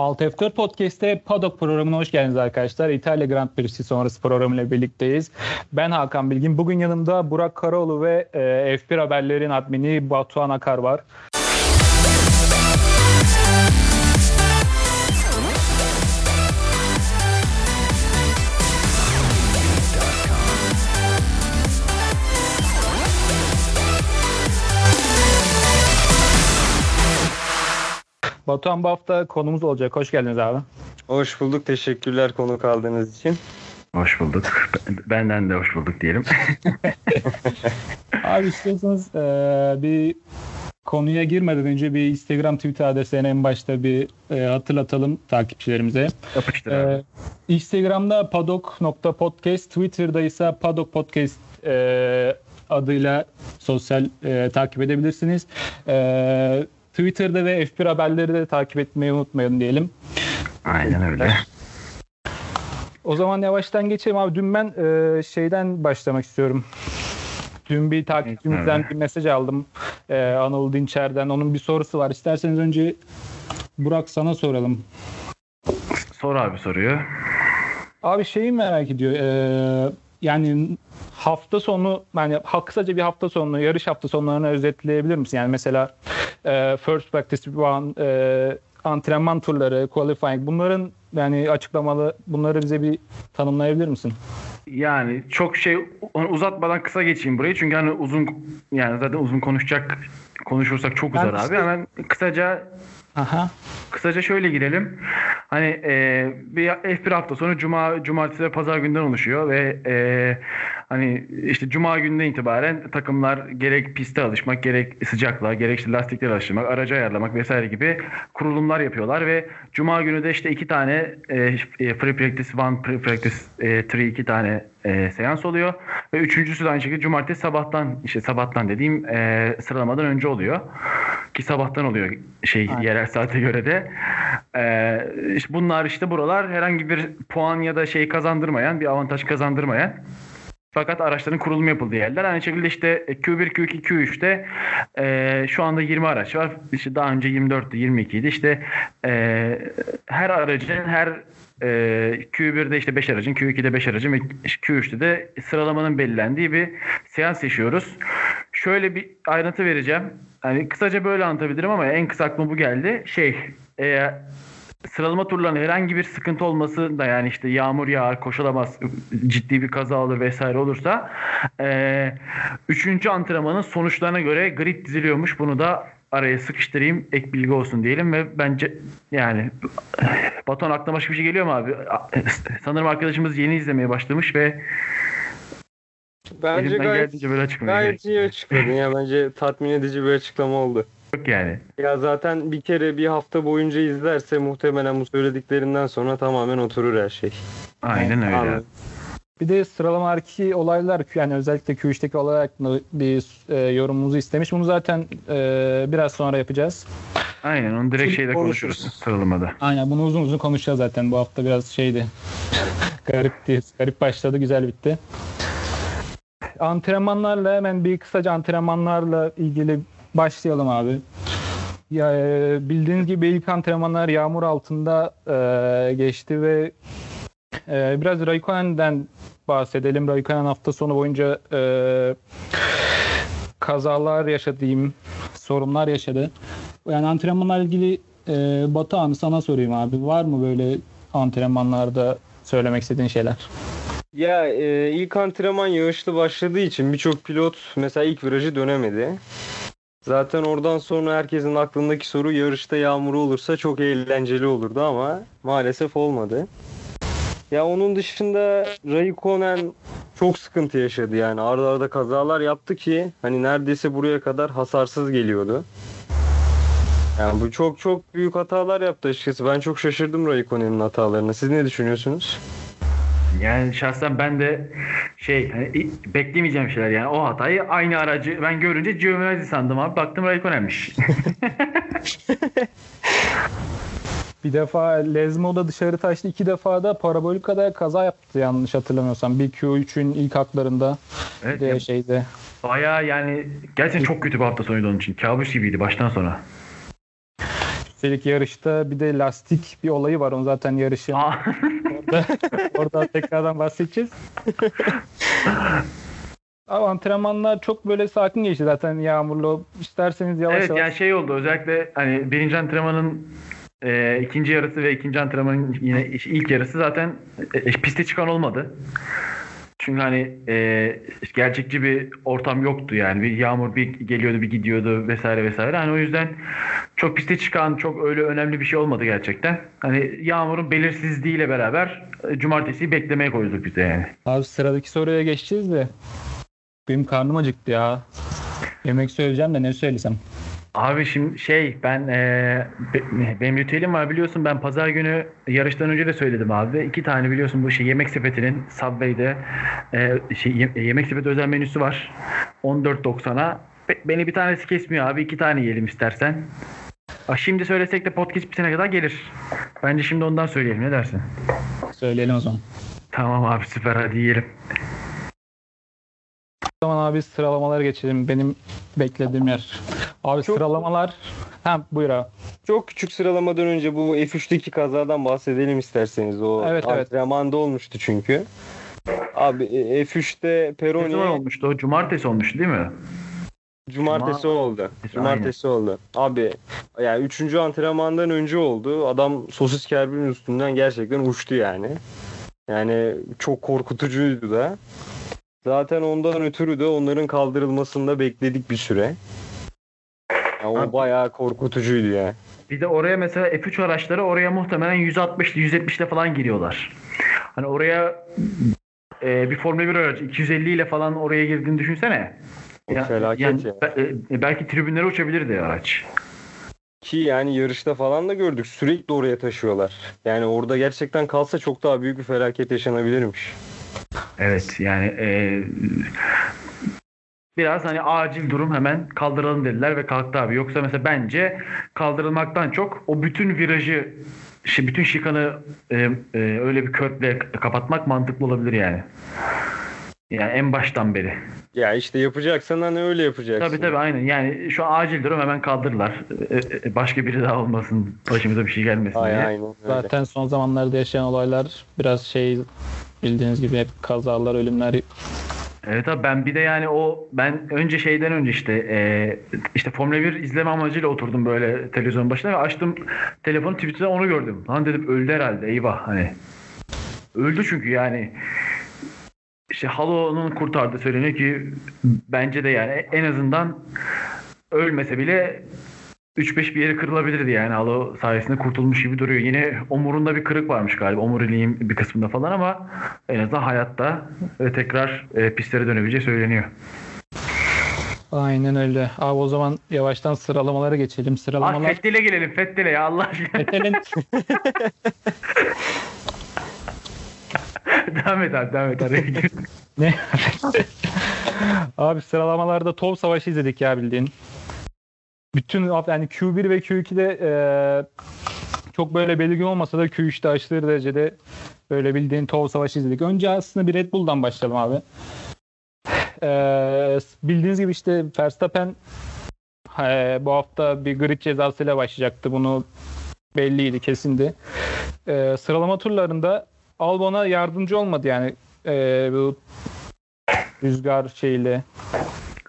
Alt F4 Podcast'te Paddock programına hoş geldiniz arkadaşlar. İtalya Grand Prix'si sonrası programıyla birlikteyiz. Ben Hakan Bilgin. Bugün yanımda Burak Karaoğlu ve e, F1 Haberlerin admini Batuhan Akar var. Batuhan bu hafta konumuz olacak. Hoş geldiniz abi. Hoş bulduk. Teşekkürler konuk aldığınız için. Hoş bulduk. Benden de hoş bulduk diyelim. abi istiyorsanız e, bir konuya girmeden önce bir Instagram, Twitter adreslerini en başta bir e, hatırlatalım takipçilerimize. Yapıştır abi. E, Instagram'da padok.podcast, Twitter'da ise padok podcast e, adıyla sosyal e, takip edebilirsiniz. E, Twitter'da ve F1 haberleri de takip etmeyi unutmayın diyelim. Aynen öyle. O zaman yavaştan geçelim abi. Dün ben e, şeyden başlamak istiyorum. Dün bir takipçimizden bir mesaj aldım. E, Anıl Dinçer'den. Onun bir sorusu var. İsterseniz önce Burak sana soralım. Sor abi soruyor. Abi şeyi merak ediyor. E, yani hafta sonu yani kısaca bir hafta sonu yarış hafta sonlarını özetleyebilir misin? Yani mesela e, first practice one e, antrenman turları, qualifying bunların yani açıklamalı bunları bize bir tanımlayabilir misin? Yani çok şey uzatmadan kısa geçeyim burayı çünkü hani uzun yani zaten uzun konuşacak konuşursak çok uzar abi. Hemen kısaca Aha. Kısaca şöyle girelim. Hani e, bir F1 hafta sonu cuma, cumartesi ve pazar günden oluşuyor ve e, hani işte cuma günden itibaren takımlar gerek piste alışmak, gerek sıcaklığa, gerek işte lastikleri alıştırmak, aracı ayarlamak vesaire gibi kurulumlar yapıyorlar ve cuma günü de işte iki tane e, free practice one, free practice e, three iki tane e, seans oluyor ve üçüncüsü de aynı şekilde cumartesi sabahtan işte sabahtan dediğim e, sıralamadan önce oluyor ki sabahtan oluyor şey Aynen. yerel saate göre de e, işte bunlar işte buralar herhangi bir puan ya da şey kazandırmayan bir avantaj kazandırmayan fakat araçların kurulumu yapıldığı yerler. Aynı şekilde işte Q1, Q2, Q3'te e, şu anda 20 araç var. İşte daha önce 24'tü, 22 idi. İşte e, her aracın her e, Q1'de işte 5 aracın, Q2'de 5 aracın ve Q3'te de sıralamanın belirlendiği bir seans yaşıyoruz. Şöyle bir ayrıntı vereceğim. Hani kısaca böyle anlatabilirim ama en kısa aklıma bu geldi. Şey, e, sıralama turlarında herhangi bir sıkıntı olması da yani işte yağmur yağar, koşulamaz, ciddi bir kaza olur vesaire olursa e, üçüncü antrenmanın sonuçlarına göre grid diziliyormuş. Bunu da araya sıkıştırayım ek bilgi olsun diyelim ve bence yani Baton aklına başka bir şey geliyor mu abi? Sanırım arkadaşımız yeni izlemeye başlamış ve Bence gayet, böyle gayet iyi açıkladın ya. Bence tatmin edici bir açıklama oldu. Yok yani. Ya zaten bir kere bir hafta boyunca izlerse muhtemelen bu söylediklerinden sonra tamamen oturur her şey. Aynen öyle. Anladım. Bir de sıralamadaki olaylar yani özellikle Q3'teki olaylar hakkında bir e, yorumunuzu istemiş. Bunu zaten e, biraz sonra yapacağız. Aynen onu direkt şeyde konuşuruz sıralamada. Aynen bunu uzun uzun konuşacağız zaten. Bu hafta biraz şeydi. Garipti. Garip başladı güzel bitti. Antrenmanlarla hemen bir kısaca antrenmanlarla ilgili başlayalım abi. Ya e, bildiğiniz gibi ilk antrenmanlar yağmur altında e, geçti ve e, biraz Raikkonen'den bahsedelim. Raikkonen hafta sonu boyunca e, kazalar yaşadı sorunlar yaşadı. Yani antrenmanlarla ilgili e, Batuhan sana sorayım abi. Var mı böyle antrenmanlarda söylemek istediğin şeyler? Ya e, ilk antrenman yağışlı başladığı için birçok pilot mesela ilk virajı dönemedi. Zaten oradan sonra herkesin aklındaki soru yarışta yağmur olursa çok eğlenceli olurdu ama maalesef olmadı. Ya onun dışında Raikkonen çok sıkıntı yaşadı yani. Arda arda kazalar yaptı ki hani neredeyse buraya kadar hasarsız geliyordu. Yani bu çok çok büyük hatalar yaptı açıkçası. Ben çok şaşırdım Raikkonen'in hatalarına. Siz ne düşünüyorsunuz? Yani şahsen ben de şey hani beklemeyeceğim şeyler yani o hatayı aynı aracı ben görünce Giovinazzi sandım abi baktım Raikkonen'miş. bir defa Lezmo'da dışarı taştı. iki defa da parabolikada kaza yaptı yanlış hatırlamıyorsam. Bir Q3'ün ilk haklarında evet, de ya, şeyde. Baya yani gerçekten çok kötü bir hafta sonuydu onun için. Kabus gibiydi baştan sona. Üstelik yarışta bir de lastik bir olayı var. Onun zaten yarışın. Aa, Orada, orada tekrardan bahsedeceğiz. Ama antrenmanlar çok böyle sakin geçti zaten yağmurlu. İsterseniz yavaş evet yavaş. yani şey oldu özellikle hani birinci antrenmanın e, ikinci yarısı ve ikinci antrenmanın yine ilk yarısı zaten e, piste çıkan olmadı. Çünkü hani e, gerçekçi bir ortam yoktu yani. Bir yağmur bir geliyordu bir gidiyordu vesaire vesaire. Hani o yüzden çok piste çıkan çok öyle önemli bir şey olmadı gerçekten. Hani yağmurun belirsizliğiyle beraber e, cumartesiyi beklemeye koyduk biz de yani. Abi sıradaki soruya geçeceğiz de. Benim karnım acıktı ya. Yemek söyleyeceğim de ne söylesem. Abi şimdi şey ben e, be- benim ritüelim var biliyorsun ben pazar günü yarıştan önce de söyledim abi. İki tane biliyorsun bu şey yemek sepetinin Subway'de e, şey, ye- yemek sepeti özel menüsü var. 14.90'a. Be- beni bir tanesi kesmiyor abi. iki tane yiyelim istersen. Aa, Şimdi söylesek de podcast bitene kadar gelir. Bence şimdi ondan söyleyelim ne dersin? Söyleyelim o zaman. Tamam abi süper hadi yiyelim. O zaman abi sıralamalara geçelim. Benim beklediğim yer. Abi Çok- sıralamalar. Ha buyur abi. Çok küçük sıralamadan önce bu F3'teki kazadan bahsedelim isterseniz. O Evet, evet. antrenmanda olmuştu çünkü. Abi e, F3'te Ne Peroni zaman olmuştu o? Cumartesi olmuştu değil mi? Cumartesi Cuma- oldu. Cumartesi oldu. Abi yani 3. antrenmandan önce oldu. Adam sosis kerbinin üstünden gerçekten uçtu yani. Yani çok korkutucuydu da. Zaten ondan ötürü de onların kaldırılmasında bekledik bir süre. Ya o bayağı korkutucuydu ya. Bir de oraya mesela F3 araçları oraya muhtemelen 160'lı 170'le falan giriyorlar. Hani oraya e, bir Formula 1 aracı 250 ile falan oraya girdiğini düşünsene. O felaket ya. be- e, belki tribünlere uçabilirdi araç. Ki yani yarışta falan da gördük. Sürekli oraya taşıyorlar. Yani orada gerçekten kalsa çok daha büyük bir felaket yaşanabilirmiş. Evet yani e, biraz hani acil durum hemen kaldıralım dediler ve kalktı abi. Yoksa mesela bence kaldırılmaktan çok o bütün virajı şey, bütün şikanı e, e, öyle bir körtle kapatmak mantıklı olabilir yani. Yani en baştan beri. Ya işte yapacaksan hani öyle yapacaksın. Tabii tabii aynen. Yani şu an acil durum hemen kaldırırlar. E, e, Başka biri daha olmasın. Başımıza bir şey gelmesin Ay, diye. aynen öyle. Zaten son zamanlarda yaşayan olaylar biraz şey bildiğiniz gibi hep kazalar, ölümler Evet abi ben bir de yani o ben önce şeyden önce işte e, işte Formula 1 izleme amacıyla oturdum böyle televizyon başına ve açtım telefonu Twitter'da onu gördüm. Lan dedim öldü herhalde eyvah hani. Öldü çünkü yani işte Halo'nun kurtardığı söyleniyor ki bence de yani en azından ölmese bile 3-5 bir yeri kırılabilirdi yani Halo sayesinde kurtulmuş gibi duruyor. Yine omurunda bir kırık varmış galiba omuriliğin bir kısmında falan ama en azından hayatta ve tekrar e, pistlere dönebileceği söyleniyor. Aynen öyle. Abi o zaman yavaştan sıralamalara geçelim. Abi Sıralamalar Fettel'e gelelim Fettel'e ya Allah aşkına. Vettel'in devam et abi devam et araya ne? Abi sıralamalarda top savaşı izledik ya bildiğin. Bütün yani Q1 ve Q2'de e, çok böyle belirgin olmasa da Q3'te aşırı derecede böyle bildiğin top savaşı izledik. Önce aslında bir Red Bull'dan başlayalım abi. E, bildiğiniz gibi işte Verstappen e, bu hafta bir grid cezasıyla başlayacaktı. Bunu belliydi, kesindi. E, sıralama turlarında Albon'a yardımcı olmadı yani e, bu rüzgar şeyle.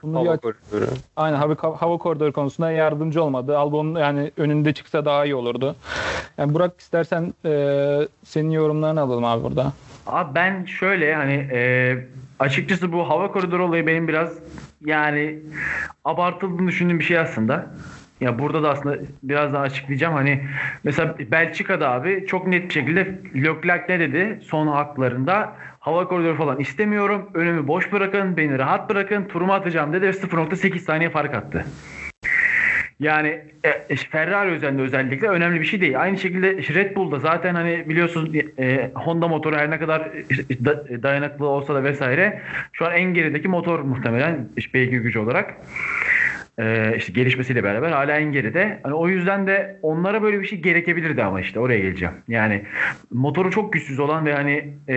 Bunu Hava bir- koridoru. aynen hava, hava koridoru konusunda yardımcı olmadı. Albon yani önünde çıksa daha iyi olurdu. Yani Burak istersen e, senin yorumlarını alalım abi burada. Abi ben şöyle hani e, açıkçası bu hava koridoru olayı benim biraz yani abartıldığını düşündüğüm bir şey aslında. Ya burada da aslında biraz daha açıklayacağım. Hani mesela Belçika'da abi çok net bir şekilde Leclerc ne dedi son haklarında? Hava koridoru falan istemiyorum. Önümü boş bırakın. Beni rahat bırakın. Turumu atacağım dedi ve 0.8 saniye fark attı. Yani e, Ferrari özelinde özellikle önemli bir şey değil. Aynı şekilde Red Bull'da zaten hani biliyorsun e, Honda motoru her ne kadar da- dayanıklı olsa da vesaire şu an en gerideki motor muhtemelen beygir gücü olarak e, işte gelişmesiyle beraber hala en geride. Hani o yüzden de onlara böyle bir şey gerekebilirdi ama işte oraya geleceğim. Yani motoru çok güçsüz olan ve hani e,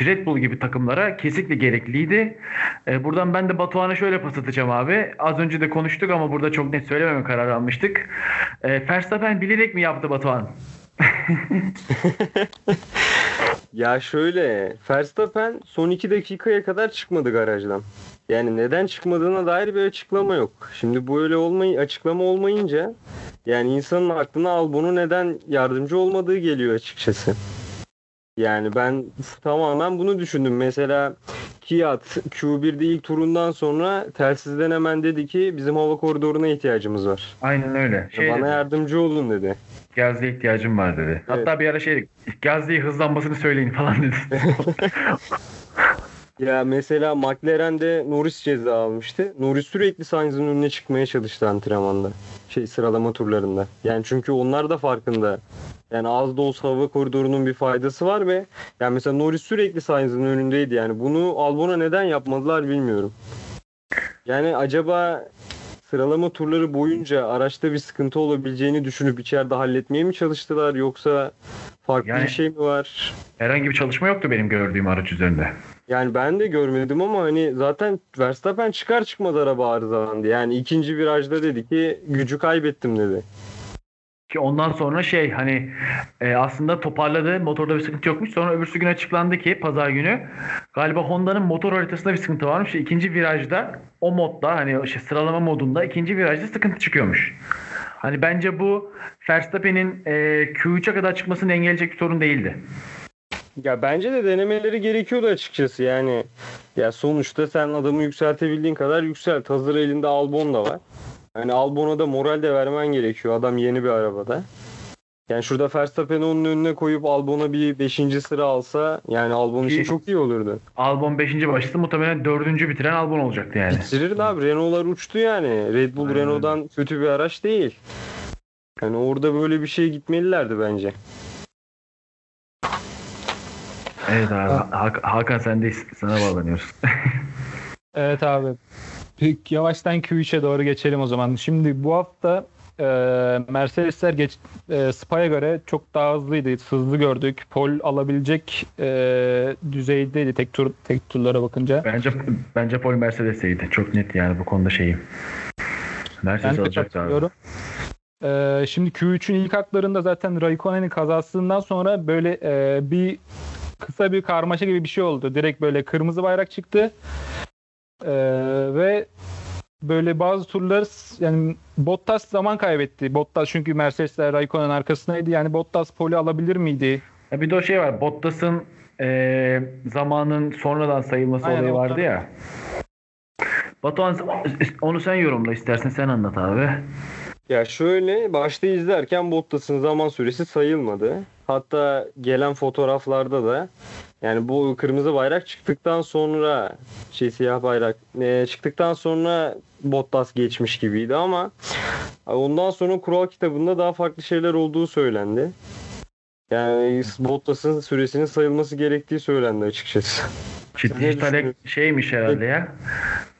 Red Bull gibi takımlara kesinlikle gerekliydi. E, buradan ben de Batuhan'a şöyle pas atacağım abi. Az önce de konuştuk ama burada çok net söylememe kararı almıştık. E, Verstappen bilerek mi yaptı Batuhan? Ya şöyle Verstappen son 2 dakikaya kadar çıkmadı garajdan. Yani neden çıkmadığına dair bir açıklama yok. Şimdi bu öyle olmayı açıklama olmayınca yani insanın aklına Albon'u neden yardımcı olmadığı geliyor açıkçası. Yani ben tamamen bunu düşündüm. Mesela Kiat Q1'de ilk turundan sonra telsizden hemen dedi ki bizim hava koridoruna ihtiyacımız var. Aynen öyle. Şey Bana dedi, yardımcı olun dedi. Gazze'ye ihtiyacım var dedi. Hatta bir ara şey Gazze'yi hızlanmasını söyleyin falan dedi. Ya mesela McLaren'de Norris ceza almıştı. Norris sürekli Sainz'ın önüne çıkmaya çalıştı antrenmanda. Şey sıralama turlarında. Yani çünkü onlar da farkında. Yani az da olsa hava koridorunun bir faydası var ve yani mesela Norris sürekli Sainz'ın önündeydi. Yani bunu Albon'a neden yapmadılar bilmiyorum. Yani acaba sıralama turları boyunca araçta bir sıkıntı olabileceğini düşünüp içeride halletmeye mi çalıştılar yoksa farklı Yani- bir şey mi var? Herhangi bir çalışma yoktu benim gördüğüm araç üzerinde. Yani ben de görmedim ama hani zaten Verstappen çıkar çıkmaz araba arızalandı. Yani ikinci virajda dedi ki gücü kaybettim dedi. Ki ondan sonra şey hani e, aslında toparladı. Motorda bir sıkıntı yokmuş. Sonra öbürsü gün açıklandı ki pazar günü galiba Honda'nın motor haritasında bir sıkıntı varmış. İkinci virajda o modda hani şey, sıralama modunda ikinci virajda sıkıntı çıkıyormuş. Hani bence bu Verstappen'in e, Q3'e kadar çıkmasını engelleyecek bir sorun değildi. Ya bence de denemeleri gerekiyordu açıkçası yani. Ya sonuçta sen adamı yükseltebildiğin kadar yükselt. Hazır elinde Albon da var. Hani Albon'a da moral de vermen gerekiyor. Adam yeni bir arabada. Yani şurada Verstappen'i onun önüne koyup Albon'a bir 5. sıra alsa yani Albon için çok iyi olurdu. Albon 5. başladı muhtemelen 4. bitiren Albon olacaktı yani. Bitirirdi abi. Renault'lar uçtu yani. Red Bull Aynen. Renault'dan kötü bir araç değil. Yani orada böyle bir şey gitmelilerdi bence. Evet abi. Hak- Hakan sendeyiz. Sana bağlanıyoruz. Evet abi. Peki yavaştan Q3'e doğru geçelim o zaman. Şimdi bu hafta e, Mercedesler geç, e, Spa'ya göre çok daha hızlıydı. Hızlı gördük. Pol alabilecek e, düzeydeydi tek tur tek turlara bakınca. Bence bence Paul Mercedes'eydi. Çok net yani bu konuda şeyim. Mercedes Ben de alacaktı abi. Ee, şimdi Q3'ün ilk haklarında zaten Raikkonen'in kazasından sonra böyle e, bir kısa bir karmaşa gibi bir şey oldu. Direkt böyle kırmızı bayrak çıktı. Ee, ve böyle bazı turlar yani Bottas zaman kaybetti. Bottas çünkü Mercedesler Raikkonen arkasındaydı. Yani Bottas poli alabilir miydi? Ya bir de o şey var. Bottas'ın e, zamanın sonradan sayılması Aynen, olayı vardı ya. Batuhan onu sen yorumla istersen sen anlat abi. Ya şöyle başta izlerken Bottas'ın zaman süresi sayılmadı. Hatta gelen fotoğraflarda da yani bu kırmızı bayrak çıktıktan sonra şey siyah bayrak e, çıktıktan sonra Bottas geçmiş gibiydi ama ondan sonra kural kitabında daha farklı şeyler olduğu söylendi. Yani Bottas'ın süresinin sayılması gerektiği söylendi açıkçası. Dijital ek- şeymiş herhalde ya.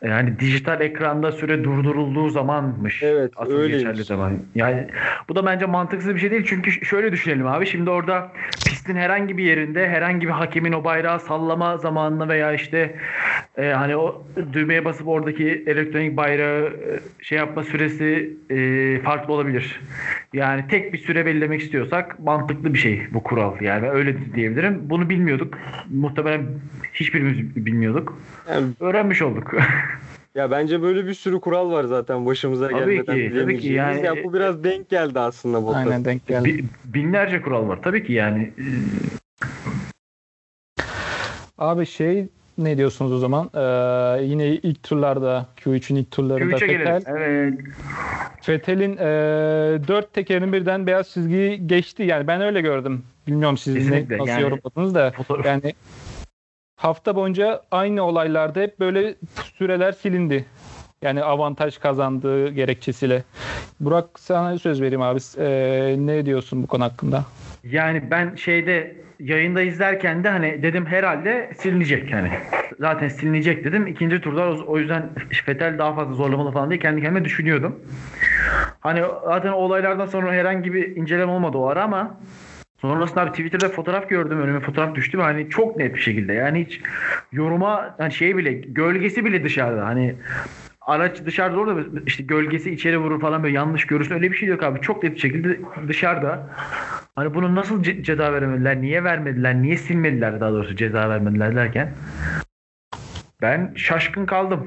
Yani dijital ekranda süre durdurulduğu zamanmış. Evet, Asıl öyleymiş. geçerli zaman. Yani bu da bence mantıksız bir şey değil. Çünkü şöyle düşünelim abi. Şimdi orada pistin herhangi bir yerinde herhangi bir hakemin o bayrağı sallama zamanını veya işte e, hani o düğmeye basıp oradaki elektronik bayrağı e, şey yapma süresi e, farklı olabilir. Yani tek bir süre belirlemek istiyorsak mantıklı bir şey bu kural. Yani ben öyle diyebilirim. Bunu bilmiyorduk. Muhtemelen hiçbirimiz bilmiyorduk. Yani Öğrenmiş olduk. Ya bence böyle bir sürü kural var zaten başımıza Tabii gelmeden ki, tabii ki. Yani- ya bu biraz denk geldi aslında Bottas. Aynen denk geldi. Bi- binlerce kural var. Tabii ki yani. e, Abi şey ne diyorsunuz o zaman? Ee, yine ilk turlarda Q3'ün ilk turlarında Q3'e gelelim. Vettel, Evet. Vettel'in e, dört tekerin birden beyaz çizgiyi geçti. Yani ben öyle gördüm. Bilmiyorum siz ne, nasıl Yani- yorumladınız da. Fotoğraf. Yani hafta boyunca aynı olaylarda hep böyle süreler silindi. Yani avantaj kazandığı gerekçesiyle. Burak sana söz vereyim abi. Ee, ne diyorsun bu konu hakkında? Yani ben şeyde yayında izlerken de hani dedim herhalde silinecek yani. Zaten silinecek dedim. İkinci turda o- yüzden Fetel daha fazla zorlamalı falan diye kendi kendime düşünüyordum. Hani zaten olaylardan sonra herhangi bir inceleme olmadı o ara ama Sonrasında abi Twitter'da fotoğraf gördüm önüme fotoğraf düştü hani çok net bir şekilde yani hiç yoruma hani şey bile gölgesi bile dışarıda hani araç dışarıda orada işte gölgesi içeri vurur falan böyle yanlış görürsün. Öyle bir şey yok abi. Çok net bir şekilde dışarıda. Hani bunu nasıl ce- ceza veremediler? Niye vermediler? Niye silmediler daha doğrusu ceza vermediler derken? Ben şaşkın kaldım.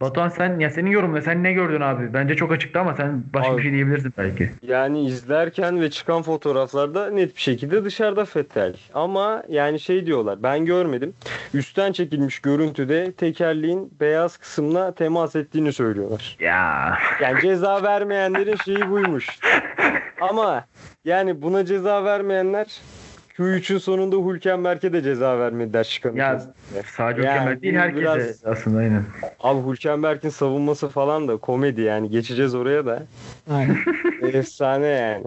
Batuhan sen ya senin yorumun ne? Sen ne gördün abi? Bence çok açıktı ama sen başka Abi- bir şey diyebilirsin belki. Yani izlerken ve çıkan fotoğraflarda net bir şekilde dışarıda Fettel. Ama yani şey diyorlar ben görmedim. Üstten çekilmiş görüntüde tekerleğin beyaz kısmına temas ettiğini söylüyorlar. Ya Yani ceza vermeyenlerin şeyi buymuş. Ama yani buna ceza vermeyenler Q3'ün sonunda Hülkenberg'e de ceza vermediler çıkan ya sadece Yani Kemal değil herkese biraz- aslında aynen. Abi Hülkenberg'in savunması falan da komedi yani geçeceğiz oraya da. Aynen. Efsane yani.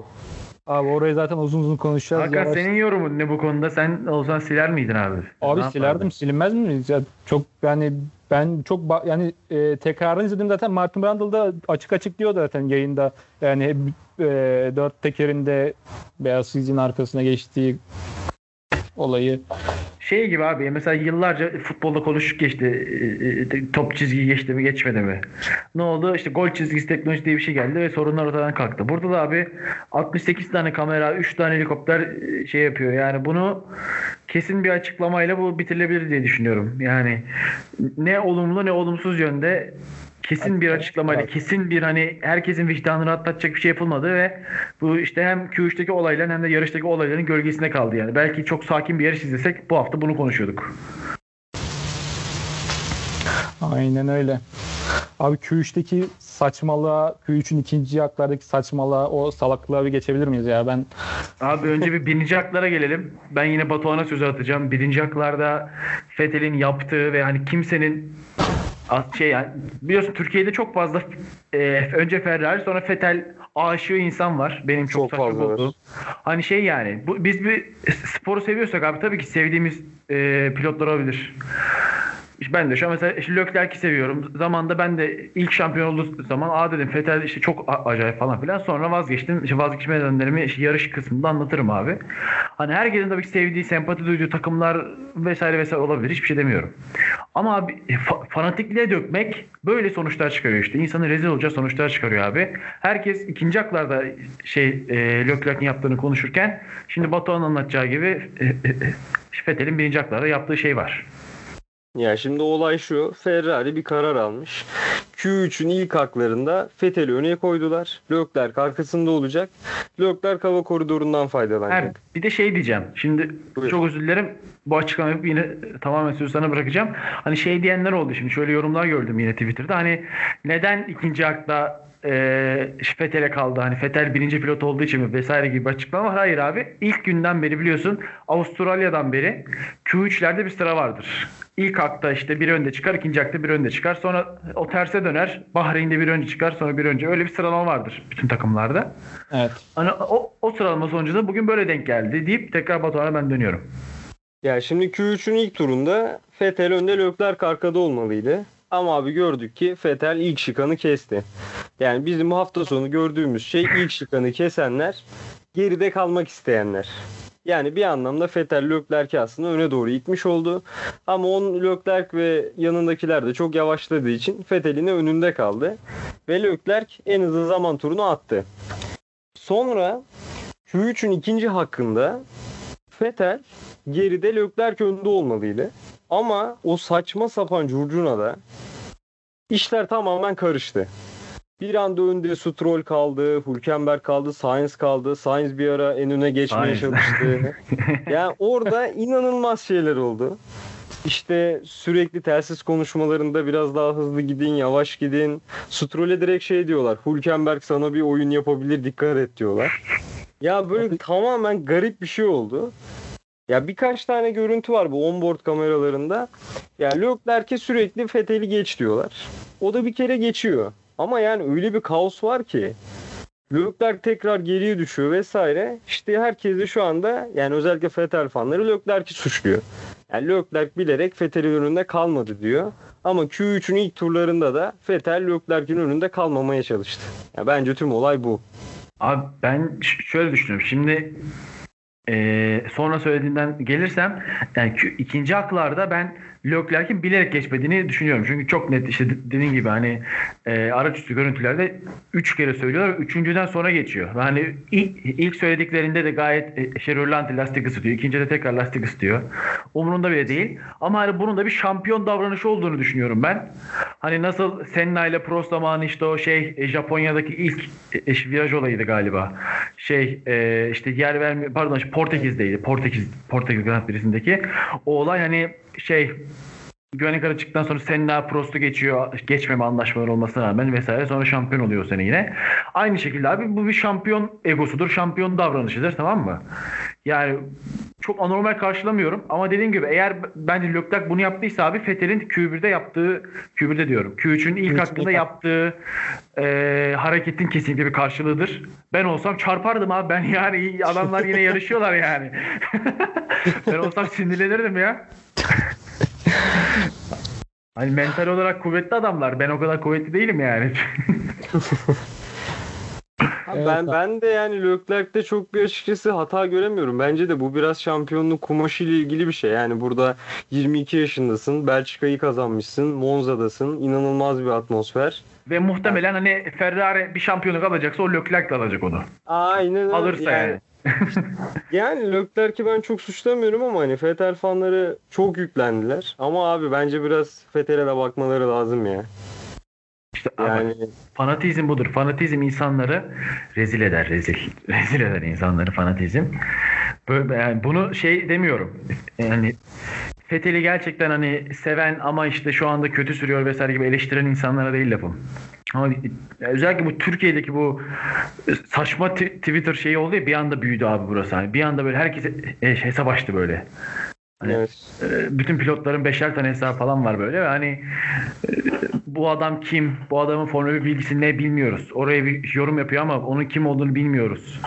Abi orayı zaten uzun uzun konuşacağız. Hakan Yavaş- senin yorumun ne bu konuda? Sen olsan siler miydin abi? Abi Ne silerdim yapardın? silinmez mi? Ya çok yani ben çok yani e, tekrarını izledim zaten Martin Brundle da açık açık diyor zaten yayında. Yani e, dört tekerinde beyaz çizginin arkasına geçtiği olayı. Şey gibi abi mesela yıllarca futbolda konuştuk geçti. e, e, Top çizgiyi geçti mi geçmedi mi? Ne oldu? İşte gol çizgisi teknolojisi diye bir şey geldi ve sorunlar ortadan kalktı. Burada da abi 68 tane kamera, 3 tane helikopter e, şey yapıyor. Yani bunu kesin bir açıklamayla bu bitirilebilir diye düşünüyorum. Yani ne olumlu ne olumsuz yönde kesin bir açıklamayla, kesin bir hani herkesin vicdanını rahatlatacak bir şey yapılmadı ve bu işte hem Q3'teki olayların hem de yarıştaki olayların gölgesinde kaldı yani. Belki çok sakin bir yarış izlesek bu hafta bunu konuşuyorduk. Aynen öyle. Abi Q3'teki saçmalığa, Q3'ün ikinci yaklardaki saçmalığa, o salaklığa bir geçebilir miyiz ya? Ben Abi önce bir birinci haklara gelelim. Ben yine Batuhan'a sözü atacağım. Birinci haklarda Fethel'in yaptığı ve hani kimsenin şey yani biliyorsun Türkiye'de çok fazla e, önce Ferrari sonra Fettel aşığı insan var. Benim çok, Çok saçma bulduğum. Hani şey yani bu, biz bir sporu seviyorsak abi tabii ki sevdiğimiz e, pilotlar olabilir. Ben de şu an mesela işte Leclerc'i seviyorum. Zamanda ben de ilk şampiyon olduğu zaman aa dedim Vettel işte çok acayip falan filan. Sonra vazgeçtim. İşte vazgeçme nedenlerimi işte yarış kısmında anlatırım abi. Hani herkesin tabii ki sevdiği, sempati duyduğu takımlar vesaire vesaire olabilir. Hiçbir şey demiyorum. Ama abi fa- fanatikliğe dökmek böyle sonuçlar çıkarıyor işte. İnsanı rezil olacağı sonuçlar çıkarıyor abi. Herkes ikinci haklarda şey e, Leclerc'in yaptığını konuşurken şimdi Batuhan'ın anlatacağı gibi e, e, e, Vettel'in birinci haklarda yaptığı şey var. Ya şimdi olay şu. Ferrari bir karar almış. Q3'ün ilk haklarında Vettel'i öne koydular. Leclerc arkasında olacak. Leclerc hava koridorundan faydalanacak. bir de şey diyeceğim. Şimdi Buyur. çok özür dilerim. Bu açıklamayı yapıp yine tamamen sözü sana bırakacağım. Hani şey diyenler oldu şimdi. Şöyle yorumlar gördüm yine Twitter'da. Hani neden ikinci hakta e, kaldı? Hani Fethel birinci pilot olduğu için mi vesaire gibi bir açıklama var. Hayır abi. İlk günden beri biliyorsun Avustralya'dan beri Q3'lerde bir sıra vardır. İlk hakta işte bir önde çıkar, ikinci hakta bir önde çıkar. Sonra o terse döner. Bahreyn'de bir önce çıkar, sonra bir önce. Öyle bir sıralama vardır bütün takımlarda. evet. Hani o, o sıralama sonucu da bugün böyle denk geldi deyip tekrar Batuhan'a ben dönüyorum. Ya şimdi Q3'ün ilk turunda Vettel önde Leclerc arkada olmalıydı. Ama abi gördük ki Vettel ilk şıkanı kesti. Yani bizim hafta sonu gördüğümüz şey ilk şıkanı kesenler, geride kalmak isteyenler. Yani bir anlamda Vettel Leclerc'i aslında öne doğru itmiş oldu. Ama on Leclerc ve yanındakiler de çok yavaşladığı için Vettel'in de önünde kaldı. Ve Leclerc en hızlı zaman turunu attı. Sonra Q3'ün ikinci hakkında Vettel geride Leclerc önde olmalıydı. Ama o saçma sapan curcunada işler tamamen karıştı. Bir anda önde Stroll kaldı, Hülkenberg kaldı, Sainz kaldı. Sainz bir ara en öne geçmeye Sainz. çalıştı. yani orada inanılmaz şeyler oldu. İşte sürekli telsiz konuşmalarında biraz daha hızlı gidin, yavaş gidin. Stroll'e direkt şey diyorlar. Hülkenberg sana bir oyun yapabilir, dikkat et diyorlar. Ya böyle tamamen garip bir şey oldu. Ya birkaç tane görüntü var bu onboard kameralarında. Ya Leclerc'e sürekli Vettel'i geç diyorlar. O da bir kere geçiyor. Ama yani öyle bir kaos var ki. Leclerc tekrar geriye düşüyor vesaire. İşte herkes de şu anda yani özellikle Vettel fanları Leclerc'i suçluyor. Yani Leclerc bilerek Vettel'in önünde kalmadı diyor. Ama Q3'ün ilk turlarında da Vettel Leclerc'in önünde kalmamaya çalıştı. Ya bence tüm olay bu. Abi ben şöyle düşünüyorum. Şimdi Ee, sonra söylediğinden gelirsem yani ikinci haklarda ben Leclerc'in bilerek geçmediğini düşünüyorum. Çünkü çok net işte de- dediğin gibi hani e, araç üstü görüntülerde 3 kere söylüyorlar. Üçüncüden sonra geçiyor. Hani ilk, ilk söylediklerinde de gayet e, şey lastik ısıtıyor. İkincide tekrar lastik ısıtıyor. Umurunda bile değil. Ama hani bunun da bir şampiyon davranışı olduğunu düşünüyorum ben. Hani nasıl Senna ile Prost zamanı işte o şey e, Japonya'daki ilk e, e, viraj olayıydı galiba. Şey e, işte yer verme pardon Portekiz'deydi. Portekiz Portekiz Grand Prix'sindeki o olay hani şey güvenlik aracı çıktıktan sonra Senna Prost'u geçiyor. Geçmeme anlaşmaları olmasına rağmen vesaire. Sonra şampiyon oluyor o sene yine. Aynı şekilde abi bu bir şampiyon egosudur. Şampiyon davranışıdır tamam mı? Yani çok anormal karşılamıyorum. Ama dediğim gibi eğer bence Leclerc bunu yaptıysa abi Vettel'in Q1'de yaptığı Q1'de diyorum. Q3'ün ilk Q3'ün hakkında yaptığı e, hareketin kesinlikle bir karşılığıdır. Ben olsam çarpardım abi. Ben yani adamlar yine yarışıyorlar yani. ben olsam sinirlenirdim ya. Hani mental olarak kuvvetli adamlar. Ben o kadar kuvvetli değilim yani. Evet, ben abi. ben de yani Leclerc'te çok bir açıkçası hata göremiyorum. Bence de bu biraz şampiyonluk kumaşı ile ilgili bir şey. Yani burada 22 yaşındasın, Belçika'yı kazanmışsın, Monza'dasın, inanılmaz bir atmosfer. Ve muhtemelen hani Ferrari bir şampiyonluk alacaksa o Leclerc de alacak onu. Aynen öyle. Alırsa yani. Yani Leclerc'i ben çok suçlamıyorum ama hani Vettel fanları çok yüklendiler. Ama abi bence biraz Vettel'e de bakmaları lazım ya. İşte Yani fanatizm budur. Fanatizm insanları rezil eder, rezil. Rezil eder insanları fanatizm. Böyle yani bunu şey demiyorum. Yani Fethel'i gerçekten hani seven ama işte şu anda kötü sürüyor vesaire gibi eleştiren insanlara değil lafım. Ama özellikle bu Türkiye'deki bu saçma Twitter şeyi oldu ya bir anda büyüdü abi burası. Hani bir anda böyle herkes hesap açtı böyle. Hani evet. e, bütün pilotların beşer tane hesabı falan var böyle ve hani e, bu adam kim, bu adamın Formula 1 bilgisi ne bilmiyoruz. Oraya bir yorum yapıyor ama onun kim olduğunu bilmiyoruz.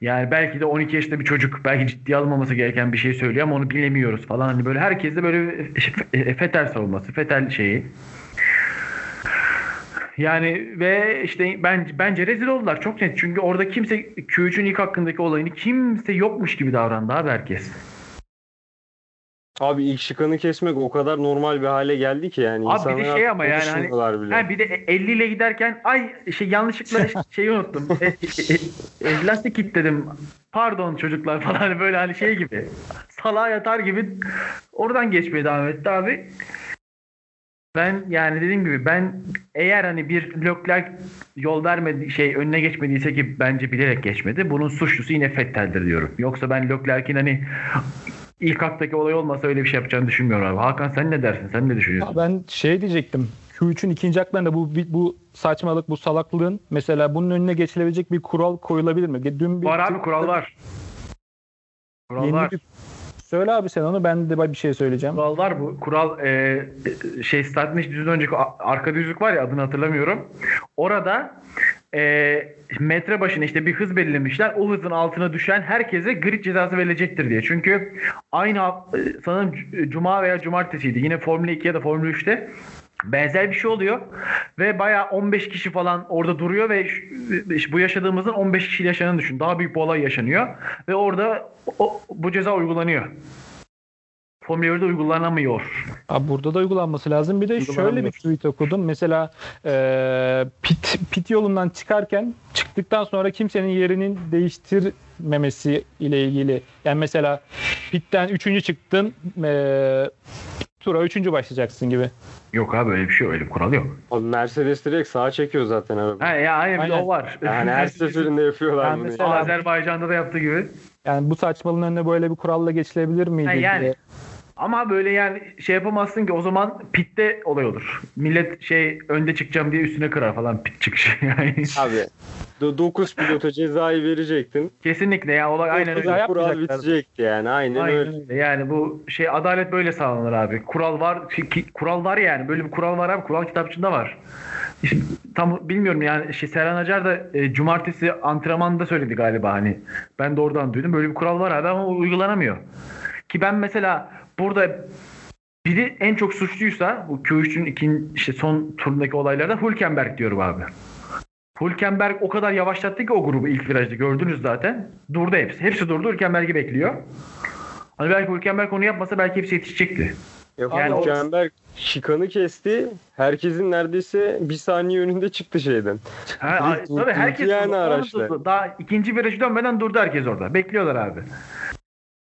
Yani belki de 12 yaşında bir çocuk belki ciddiye alınmaması gereken bir şey söylüyor ama onu bilemiyoruz falan. Hani böyle herkes de böyle e, Fetel savunması, Fetel şeyi. Yani ve işte ben, bence rezil oldular çok net. Çünkü orada kimse Q3'ün ilk hakkındaki olayını kimse yokmuş gibi davrandı abi herkes. Abi ilk şıkanı kesmek o kadar normal bir hale geldi ki yani. Abi bir de şey ama yani hani- bile. Ha bir de 50 ile giderken ay şey yanlışlıkla şeyi unuttum. E, e, e, lastik kilitledim. Pardon çocuklar falan hani böyle hani şey gibi. Salağa yatar gibi oradan geçmeye devam etti abi. Ben yani dediğim gibi ben eğer hani bir Leclerc yol vermedi şey önüne geçmediyse ki bence bilerek geçmedi. Bunun suçlusu yine Vettel'dir diyorum. Yoksa ben Leclerc'in hani ilk haktaki olay olmasa öyle bir şey yapacağını düşünmüyorum abi. Hakan sen ne dersin? Sen ne düşünüyorsun? Ya ben şey diyecektim. Q3'ün ikinci haklarında bu bu saçmalık, bu salaklığın mesela bunun önüne geçilebilecek bir kural koyulabilir mi? Dün bir Var abi kural var. Kural Yeni var. bir- Söyle abi sen onu ben de bir şey söyleyeceğim. Kural var bu. Kural e, şey Finish düzün önceki arka düzlük var ya adını hatırlamıyorum. Orada e, metre başına işte bir hız belirlemişler. O hızın altına düşen herkese grid cezası verilecektir diye. Çünkü aynı e, sanırım c- cuma veya cumartesiydi. Yine Formula 2 ya da Formula 3'te benzer bir şey oluyor ve bayağı 15 kişi falan orada duruyor ve işte bu yaşadığımızın 15 kişi yaşananı düşün. Daha büyük bir olay yaşanıyor ve orada o, bu ceza uygulanıyor. Formula 1'de uygulanamıyor. Abi burada da uygulanması lazım. Bir de şöyle bir tweet okudum. Mesela e, pit, pit yolundan çıkarken çıktıktan sonra kimsenin yerinin değiştirmemesi ile ilgili. Yani mesela pitten üçüncü çıktın e, tura üçüncü başlayacaksın gibi. Yok abi öyle bir şey öyle bir kural yok. Abi Mercedes direkt sağa çekiyor zaten araba. Ha ya hayır Aynen. o var. Yani her seferinde yapıyorlar Yani bunu. mesela- Azerbaycan'da da yaptığı gibi. Yani bu saçmalığın önüne böyle bir kuralla geçilebilir miydi? Ha, yani. diye. Ama böyle yani şey yapamazsın ki o zaman pitte olay olur. Millet şey önde çıkacağım diye üstüne kırar falan pit çıkışı. Yani Abi 9 pilota cezayı verecektin. kesinlikle ya olay aynen öyle. kural bitecekti yani. Aynen, Aynen öyle. öyle. Yani bu şey adalet böyle sağlanır abi. Kural var. ki- ki- kural var yani. Böyle bir kural var abi. Kural kitapçığında var. İşte tam bilmiyorum yani şey Serhan Acar da e, cumartesi antrenmanda söyledi galiba hani. Ben de oradan duydum. Böyle bir kural var abi ama uygulanamıyor. Ki ben mesela burada biri en çok suçluysa bu Q3'ün ikinci işte son turundaki olaylarda Hülkenberg diyorum abi. Hülkenberg o kadar yavaşlattı ki o grubu ilk virajda gördünüz zaten. Durdu hepsi. Hepsi durdu. Hülkenberg'i bekliyor. Hani belki Hülkenberg onu yapmasa belki hepsi yetişecekti. Ya Yani o- Hülkenberg şikanı kesti. Herkesin neredeyse bir saniye önünde çıktı şeyden. Ha, Durdu- tabii herkes yani durdu. Daha ikinci virajı dönmeden durdu herkes orada. Bekliyorlar abi.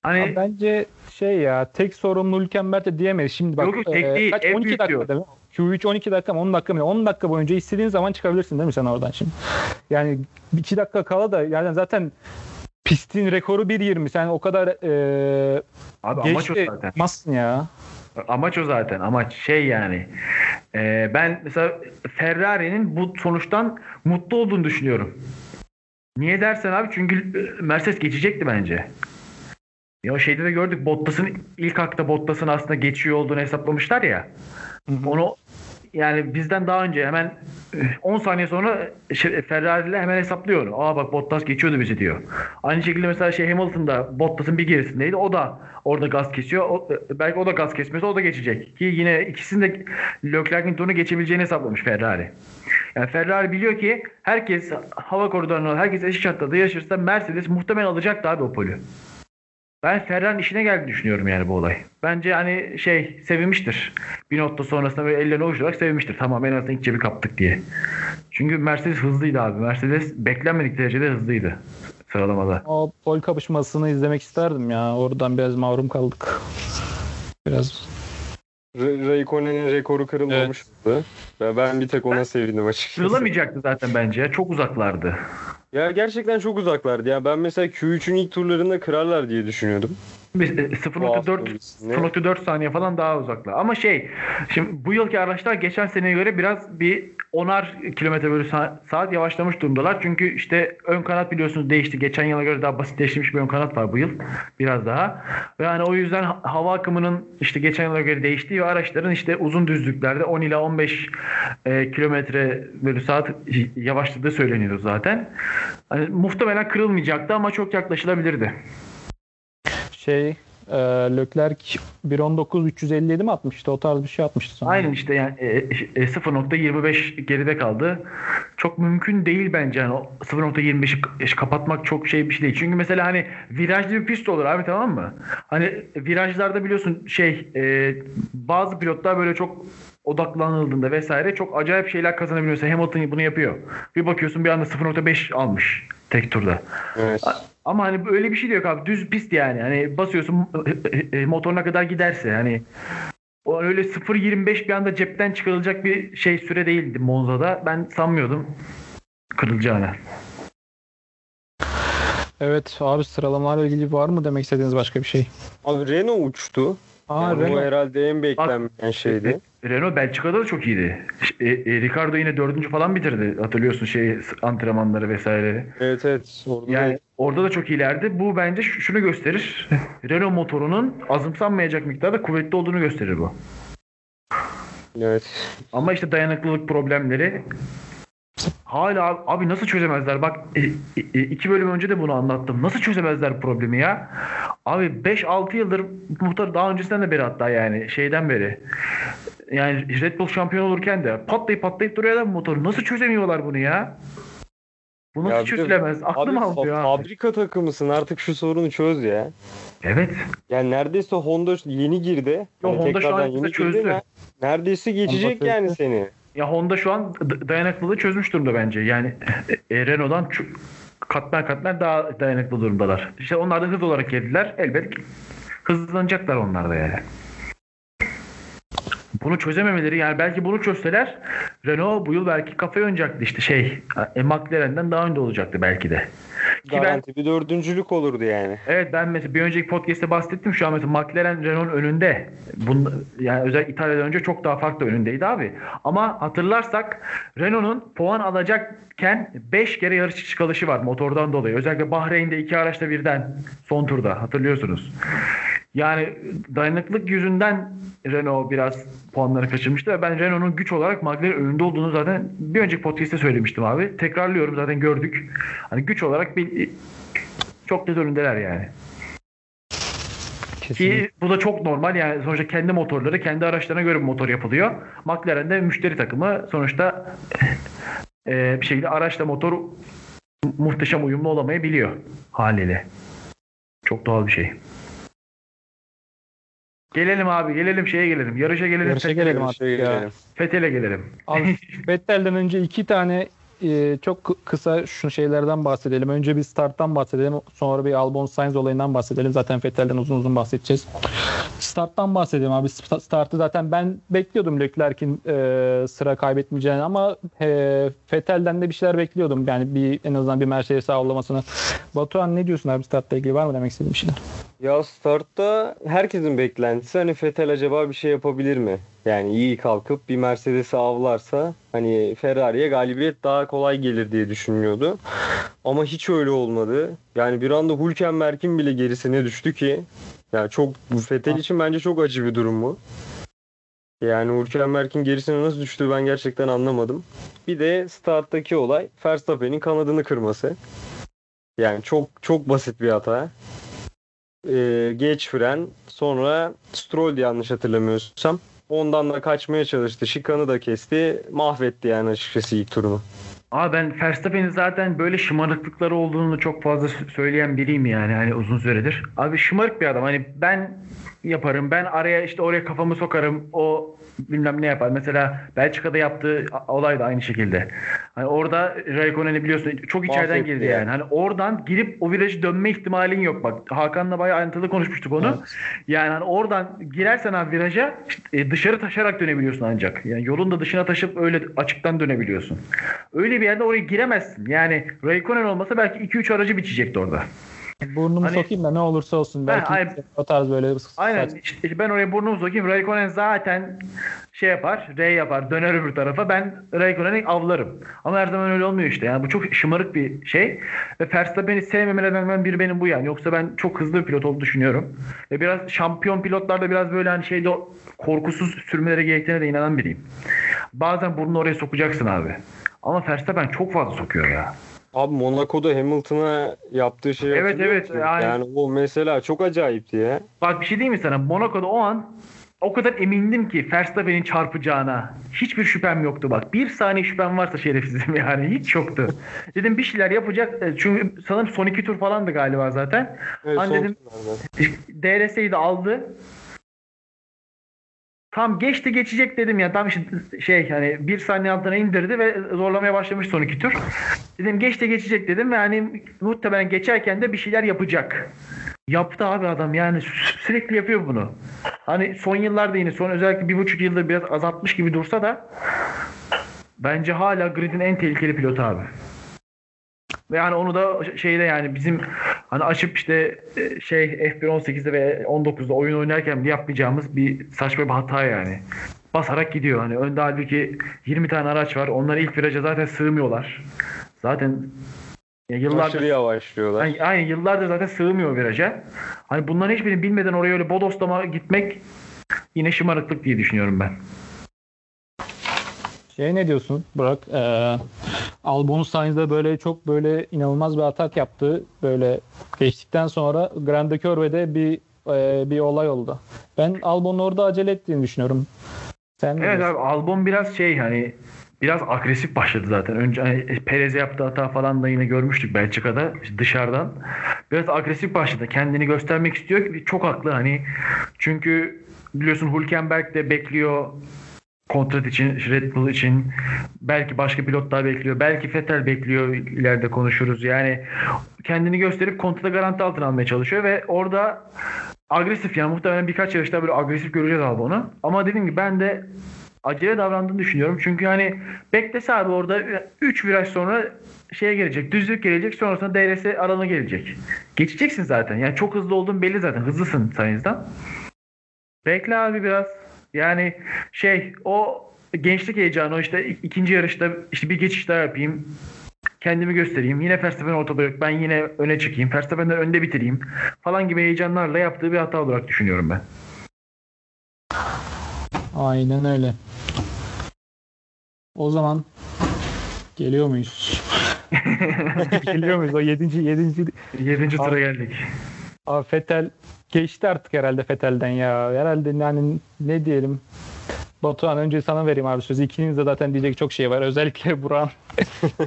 Hani Abi bence şey ya tek sorumlu Hülkenberg de diyemeyiz. Şimdi bak Yok, tek e, değil, kaç en 12 büyük dakika değil mi? Q3 12 dakika mı 10 dakika mı? 10 dakika boyunca istediğin zaman çıkabilirsin değil mi sen oradan şimdi? Yani 2 dakika kala da yani zaten pistin rekoru 1.20. Sen o kadar e, abi amaç o zaten. ya. Amaç o zaten. Amaç şey yani. Ee, ben mesela Ferrari'nin bu sonuçtan mutlu olduğunu düşünüyorum. Niye dersen abi çünkü e, Mercedes geçecekti bence. Ya o şeyde de gördük Bottas'ın ilk hakta Bottas'ın aslında geçiyor olduğunu hesaplamışlar ya. Hı hı. Onu yani bizden daha önce hemen e, 10 saniye sonra şey, hemen hesaplıyor. Aa bak Bottas geçiyordu bizi diyor. Aynı şekilde mesela şey Hamilton'da Bottas'ın bir gerisindeydi. O da orada gaz kesiyor. O, e, belki o da gaz kesmese o da geçecek. Ki yine ikisinin de Leclerc'in turunu geçebileceğini hesaplamış Ferrari. Yani Ferrari biliyor ki herkes hava koridoruna herkes eşit şartlarda yaşarsa Mercedes muhtemelen alacaktı abi o polü. Ben Ferrari'nin işine geldi düşünüyorum yani bu olay. Bence hani şey sevinmiştir. Bir nokta sonrasında böyle ellerini ovuşturarak sevinmiştir. Tamam en azından ilk cebi kaptık diye. Çünkü Mercedes hızlıydı abi. Mercedes beklenmedik derecede hızlıydı sıralamada. O pol kapışmasını izlemek isterdim ya. Oradan biraz mahrum kaldık. Biraz Ra- Raikkonen'in rekoru kırılmamıştı. Ve ben bir tek ona sevindim açıkçası. Kırılamayacaktı zaten bence. ya. Çok uzaklardı. Ya gerçekten çok uzaklardı. Ya ben mesela Q3'ün ilk turlarında kırarlar diye düşünüyordum. Biz, e, Bu hafta 0.4 öncesinde. 0.4 saniye falan daha uzaklar. Ama şey, şimdi bu yılki araçlar geçen seneye göre biraz bir onar kilometre bölü sa- saat yavaşlamış durumdalar. Çünkü işte ön kanat biliyorsunuz değişti. Geçen yıla göre daha basitleşmiş bir ön kanat var bu yıl. Biraz daha. Ve hani o yüzden ha- hava akımının işte geçen yıla göre değiştiği ve araçların işte uzun düzlüklerde 10 ila 15 e, kilometre bölü saat yavaşladığı söyleniyordu zaten. Hani muhtemelen kırılmayacaktı ama çok yaklaşılabilirdi. şey e, Leclerc 1.19 357 mi atmıştı? O tarz bir şey atmıştı sanırım. Aynen işte yani e, e, 0.25 geride kaldı. Çok mümkün değil bence yani o 0.25'i k- kapatmak çok şey bir şey değil. Çünkü mesela hani virajlı bir pist olur abi tamam mı? Hani virajlarda biliyorsun şey e, bazı pilotlar böyle çok odaklanıldığında vesaire çok acayip şeyler kazanabiliyor. Mesela Hamilton bunu yapıyor. Bir bakıyorsun bir anda 0.5 almış tek turda. Evet. Ama hani öyle bir şey de yok abi. Düz pist yani. Hani basıyorsun e, motoruna kadar giderse hani o öyle 0.25 bir anda cepten çıkarılacak bir şey süre değildi Monza'da. Ben sanmıyordum kırılacağını. Evet abi sıralamalarla ilgili var mı demek istediğiniz başka bir şey? Abi Renault uçtu. Aa Yani bu Renault. herhalde en beklenmeyen şeydi. Renault Belçika'da da çok iyiydi. E, e, Ricardo yine dördüncü falan bitirdi. Hatırlıyorsun şey antrenmanları vesaire. Evet evet. Orada Yani orada da çok iyilerdi. Bu bence şunu gösterir. Renault motorunun azımsanmayacak miktarda kuvvetli olduğunu gösterir bu. evet. Ama işte dayanıklılık problemleri hala abi nasıl çözemezler? Bak e, e, iki bölüm önce de bunu anlattım. Nasıl çözemezler problemi ya? Abi 5-6 yıldır muhtar daha öncesinden de beri hatta yani şeyden beri. Yani Red Bull şampiyon olurken de patlayıp patlayıp duruyor adam motor. Nasıl çözemiyorlar bunu ya? Bu nasıl Ya bir de- çözülemez? Aklım Abi almıyor fabrika takımısın artık şu sorunu çöz ya. Evet. Yani neredeyse Honda yeni girdi. Yo, Hani Honda şu an yeni çözdü. girdi. Ne- Neredeyse geçecek Honda yani seni. Ya Honda şu an dayanıklılığı çözmüş durumda bence. Yani e, Renault'dan çok katmer katmer daha dayanıklı durumdalar. İşte onlar da hız olarak geldiler. Elbet hızlanacaklar onlar da yani. Bunu çözememeleri yani belki bunu çözseler Renault bu yıl belki kafaya oynayacaktı işte şey e, McLaren'den daha önde olacaktı belki de. Ki ben Garanti bir dördüncülük olurdu yani. Evet ben mesela bir önceki podcast'te bahsettim şu an mesela McLaren Renault'un önünde. Bunda, yani özel İtalya'dan önce çok daha farklı önündeydi abi. Ama hatırlarsak Renault'un puan alacakken 5 kere yarış çıkılışı var motordan dolayı. Özellikle Bahreyn'de iki araçta birden son turda hatırlıyorsunuz. Yani dayanıklılık yüzünden Renault biraz puanları kaçırmıştı ve ben Renault'un güç olarak McLaren önünde olduğunu zaten bir önceki podcast'te söylemiştim abi. Tekrarlıyorum zaten gördük. Hani güç olarak bir çok net önündeler yani. Kesinlikle. Ki bu da çok normal yani sonuçta kendi motorları kendi araçlarına göre bir motor yapılıyor. McLaren de müşteri takımı sonuçta e, bir şekilde araçla motor muhteşem uyumlu olamayabiliyor haliyle. Çok doğal bir şey. Gelelim abi gelelim şeye gelelim. Yarışa gelelim. Yarışa Fethel'e gelelim. Şöyle ya. gelelim. Fethel'e gelelim. Abi Vettel'den önce iki tane e, çok kı- kısa şu şeylerden bahsedelim. Önce bir starttan bahsedelim. Sonra bir Albon Sainz olayından bahsedelim. Zaten Vettel'den uzun uzun bahsedeceğiz. Starttan bahsedelim abi. Sta- Startı zaten ben bekliyordum Leclerc'in e, sıra kaybetmeyeceğini ama e, Vettel'den de bir şeyler bekliyordum. Yani bir en azından bir Mercedes avlamasını. Batuhan ne diyorsun abi startla ilgili var mı demek istediğin bir şeyler? Ya startta herkesin beklentisi hani Vettel acaba bir şey yapabilir mi? Yani iyi kalkıp bir Mercedes'i avlarsa hani Ferrari'ye galibiyet daha kolay gelir diye düşünüyordu. Ama hiç öyle olmadı. Yani bir anda Hülkenberg'in bile gerisine düştü ki yani çok bu Vettel için bence çok acı bir durum bu. Yani Hülkenberg'in gerisine nasıl düştü ben gerçekten anlamadım. Bir de starttaki olay Verstappen'in kanadını kırması. Yani çok çok basit bir hata. Ee, geç fren sonra Stroll yanlış hatırlamıyorsam ondan da kaçmaya çalıştı. Şikanı da kesti. Mahvetti yani açıkçası ilk turunu. Abi ben Verstappen'in zaten böyle şımarıklıkları olduğunu çok fazla söyleyen biriyim yani hani uzun süredir. Abi şımarık bir adam. Hani ben yaparım. Ben araya işte oraya kafamı sokarım. O bilmem ne yapar. Mesela Belçika'da yaptığı olay da aynı şekilde. Hani orada Raikkonen'i biliyorsun çok içeriden Mahvetti girdi yani. yani. Hani oradan girip o virajı dönme ihtimalin yok. Bak Hakan'la bayağı ayrıntılı konuşmuştuk onu. Evet. Yani hani oradan girersen abi viraja işte, e, dışarı taşarak dönebiliyorsun ancak. Yani yolun da dışına taşıp öyle açıktan dönebiliyorsun. Öyle bir yerde oraya giremezsin. Yani Raikkonen olmasa belki 2-3 aracı biçecekti orada. Burnumu Hani- sokayım da ne olursa olsun. Belki aynen. o tarz böyle Aynen saç- işte ben oraya burnumu sokayım. Raikkonen zaten şey yapar, R yapar, döner öbür tarafa. Ben Raikkonen'i avlarım. Ama her zaman öyle olmuyor işte. Yani bu çok şımarık bir şey. Ve Verstappen'i sevmeme nedeninden biri benim bu yani. Yoksa ben çok hızlı bir pilot olduğunu düşünüyorum. Ve biraz şampiyon pilotlarda biraz böyle hani şeyde korkusuz sürmeleri gerektiğine de inanan biriyim. Bazen burnunu oraya sokacaksın abi. Ama Verstappen çok fazla sokuyor ya. Abi Monaco'da Hamilton'a yaptığı şey Evet, evet, yani- Yani o mesela çok acayipti ya. Bak bir şey diyeyim mi sana? Monaco'da o an o kadar emindim ki Verstappen'in çarpacağına. Hiçbir şüphem yoktu bak. Bir saniye şüphem varsa şerefsizim yani. Hiç yoktu. Dedim bir şeyler yapacak. E, Çünkü sanırım son iki tur falandı galiba zaten. Evet, Hani dedim-. DRS'yi de aldı. Tam geçti geçecek dedim ya. Tam işte şey hani bir saniye altına indirdi ve zorlamaya başlamış son iki tur. Dedim geçti geçecek dedim ve hani muhtemelen geçerken de bir şeyler yapacak. Yaptı abi adam yani sü- sürekli yapıyor bunu. Hani son yıllarda yine son özellikle bir buçuk yıldır biraz azaltmış gibi dursa da bence hala gridin en tehlikeli pilotu abi. Ve yani onu da şeyde yani bizim hani açıp işte e, şey F1 18'de ve 19'da oyun oynarken yapmayacağımız bir saçma bir hata yani. Basarak gidiyor hani önde halbuki 20 tane araç var. Onlar ilk viraja zaten sığmıyorlar. Zaten ya yıllardır Aşırı yavaşlıyorlar. Aynı, aynı yıllardır zaten sığmıyor viraja. Hani bunların hiçbirini bilmeden oraya öyle bodoslama gitmek yine şımarıklık diye düşünüyorum ben. Şey ne diyorsun Burak? Ee, Albon Sainz'de böyle çok böyle inanılmaz bir atak yaptı. Böyle geçtikten sonra Grande Curve'de bir e, bir olay oldu. Ben Albon'un orada acele ettiğini düşünüyorum. Sen Evet abi Albon biraz şey hani biraz agresif başladı zaten. Önce hani Perez'e yaptığı hata falan da yine görmüştük Belçika'da işte dışarıdan. Biraz agresif başladı. Kendini göstermek istiyor. Çok haklı hani. Çünkü biliyorsun Hülkenberg de bekliyor kontrat için, Red Bull için. Belki başka pilotlar bekliyor. Belki Vettel bekliyor. ileride konuşuruz. Yani kendini gösterip kontratı garanti altına almaya çalışıyor ve orada agresif yani muhtemelen birkaç yarışta böyle agresif göreceğiz Albon'u. Ama dediğim gibi ben de acele davrandığını düşünüyorum. Çünkü hani beklese abi orada 3 viraj sonra şeye gelecek. Düzlük gelecek. Sonrasında DRS alanı gelecek. Geçeceksin zaten. Yani çok hızlı olduğun belli zaten. Hızlısın Sainz'dan. Bekle abi biraz. Yani şey o gençlik heyecanı o işte ik- ikinci yarışta işte bir geçiş daha yapayım. Kendimi göstereyim. Yine Verstappen ortada yok. Ben yine öne çıkayım. Verstappen'den önde bitireyim. Falan gibi heyecanlarla yaptığı bir hata olarak düşünüyorum ben. Aynen öyle. O zaman geliyor muyuz? geliyor muyuz? O 7. 7. Yedinci tura Abi- geldik. Abi Fetel geçti artık herhalde Fetel'den ya. Herhalde yani ne diyelim. Batuhan önce sana vereyim abi sözü. İkiniz de zaten diyecek çok şey var. Özellikle Buran.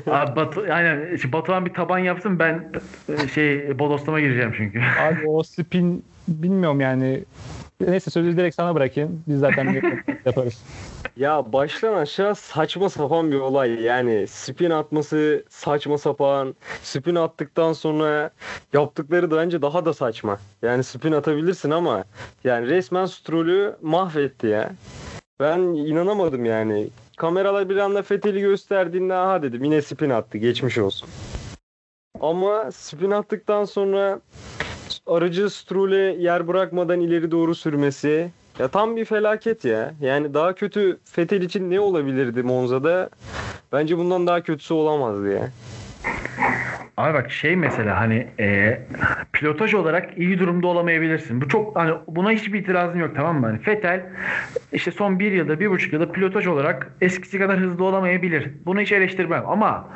Abi Batu, aynen işte Batuhan bir taban yapsın ben e, şey bodoslama gireceğim çünkü. Abi o spin bilmiyorum yani. Neyse sözü direkt sana bırakayım. Biz zaten yaparız. Ya baştan aşağı saçma sapan bir olay. Yani spin atması saçma sapan. Spin attıktan sonra yaptıkları da bence daha da saçma. Yani spin atabilirsin ama yani resmen Stroll'ü mahvetti ya. Ben inanamadım yani. Kameralar bir anda Fethel'i gösterdiğinde aha dedim yine spin attı geçmiş olsun. Ama spin attıktan sonra aracı Stroll'e yer bırakmadan ileri doğru sürmesi ya tam bir felaket ya. Yani daha kötü Fettel için ne olabilirdi Monza'da? Bence bundan daha kötüsü olamazdı ya. Abi bak şey mesela hani e, pilotaj olarak iyi durumda olamayabilirsin. Bu çok hani buna hiçbir itirazım yok tamam mı? Hani Fetel işte son bir yılda bir buçuk yılda pilotaj olarak eskisi kadar hızlı olamayabilir. Bunu hiç eleştirmem ama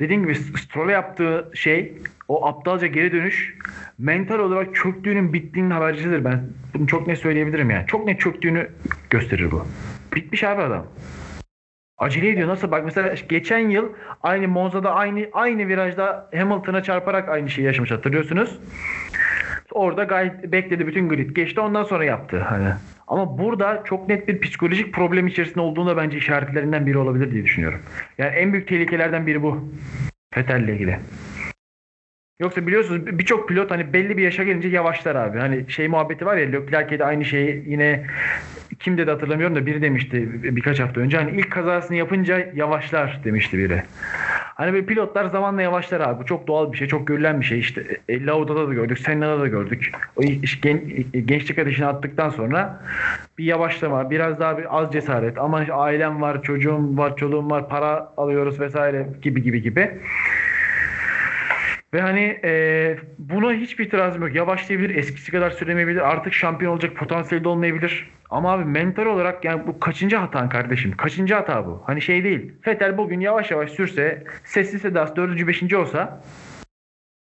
dediğim gibi Stroll'e yaptığı şey o aptalca geri dönüş mental olarak çöktüğünün bittiğinin habercisidir. Ben bunu çok net söyleyebilirim yani. Çok net çöktüğünü gösterir bu. Bitmiş abi adam. Acele ediyor. Nasıl? Bak mesela geçen yıl aynı Monza'da aynı aynı virajda Hamilton'a çarparak aynı şeyi yaşamış hatırlıyorsunuz. Orada gayet bekledi bütün grid geçti ondan sonra yaptı hani. Ama burada çok net bir psikolojik problem içerisinde olduğunu da bence işaretlerinden biri olabilir diye düşünüyorum. Yani en büyük tehlikelerden biri bu. Vettel'le ilgili. Yoksa biliyorsunuz birçok pilot hani belli bir yaşa gelince yavaşlar abi. Hani şey muhabbeti var ya Leclerc'e aynı şeyi yine kim dedi hatırlamıyorum da biri demişti birkaç hafta önce. Hani ilk kazasını yapınca yavaşlar demişti biri. Hani böyle pilotlar zamanla yavaşlar abi. Bu çok doğal bir şey. Çok görülen bir şey. İşte e, Lauda'da da gördük. Senna'da da gördük. O işte gen, gençlik ateşini attıktan sonra bir yavaşlama. Biraz daha bir az cesaret. Ama işte ailem var, çocuğum var, çoluğum var, para alıyoruz vesaire gibi gibi gibi. Ve hani e, buna hiçbir itirazım yok. Yavaşlayabilir, eskisi kadar süremeyebilir, artık şampiyon olacak potansiyeli de olmayabilir. Ama abi mental olarak yani bu kaçıncı hatan kardeşim? Kaçıncı hata bu? Hani şey değil. Fetel bugün yavaş yavaş sürse, sessiz sedası dördüncü, beşinci olsa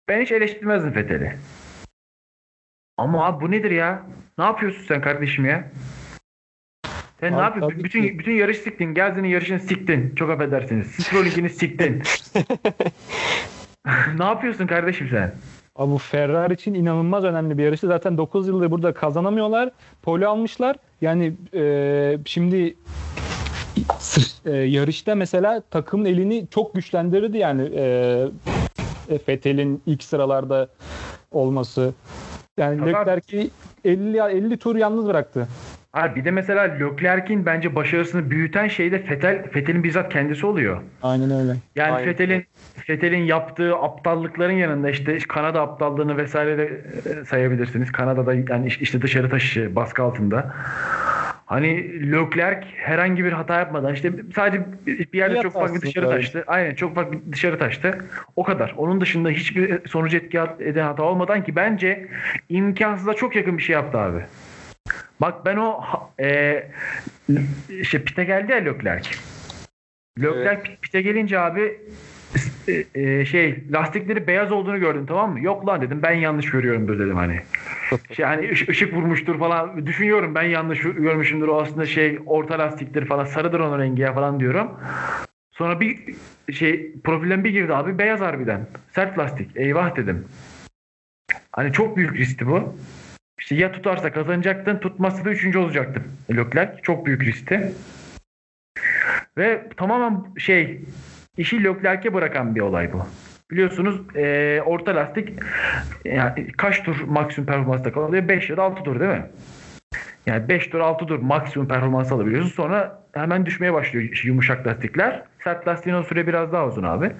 ben hiç eleştirmezdim Fetel'i. Ama abi bu nedir ya? Ne yapıyorsun sen kardeşim ya? Sen ne yapıyorsun? Bütün bütün yarış siktin. Geldiğinin yarışını siktin. Çok affedersiniz. Strolling'ini siktin. ne yapıyorsun kardeşim sen? Abi bu Ferrari için inanılmaz önemli bir yarıştı. Zaten 9 yıldır burada kazanamıyorlar. Pole almışlar. Yani e, şimdi e, yarışta mesela takımın elini çok güçlendirirdi yani e, Fethel'in ilk sıralarda olması. Yani Leclerc'i 50 50 tur yalnız bıraktı. Abi bir de mesela Leclerc'in bence başarısını büyüten şey de Fetel, Fetel'in bizzat kendisi oluyor. Aynen öyle. Yani Aynen. Fetel'in Fetel'in yaptığı aptallıkların yanında işte Kanada aptallığını vesaire de sayabilirsiniz. Kanada'da yani işte dışarı taşı baskı altında. Hani Leclerc herhangi bir hata yapmadan işte sadece bir yerde çok ufak bir dışarı taştı. Aynen çok bir dışarı taştı. O kadar. Onun dışında hiçbir sonucu etki eden hata olmadan ki bence imkansıza çok yakın bir şey yaptı abi. Bak ben o e, işte pite geldi ya Leclerc. Leclerc evet. pite gelince abi e, e, şey lastikleri beyaz olduğunu gördüm tamam mı? Yok lan dedim ben yanlış görüyorumdur dedim hani. Şey hani ışık vurmuştur falan düşünüyorum ben yanlış görmüşümdür o aslında şey orta lastiktir falan sarıdır onun rengi ya falan diyorum. Sonra bir şey profilden bir girdi abi beyaz harbiden. Sert lastik. Eyvah dedim. Hani çok büyük riskti bu. İşte ya tutarsa kazanacaktın, tutmazsa da üçüncü olacaktın. Leclerc çok büyük riskti. Ve tamamen şey işi Leclerc'e bırakan bir olay bu. Biliyorsunuz e, orta lastik yani kaç tur maksimum performansta kalıyor? 5 ya da 6 tur değil mi? Yani 5 tur 6 tur maksimum performans alabiliyorsun. Sonra hemen düşmeye başlıyor yumuşak lastikler. Sert lastiğin o süre biraz daha uzun abi.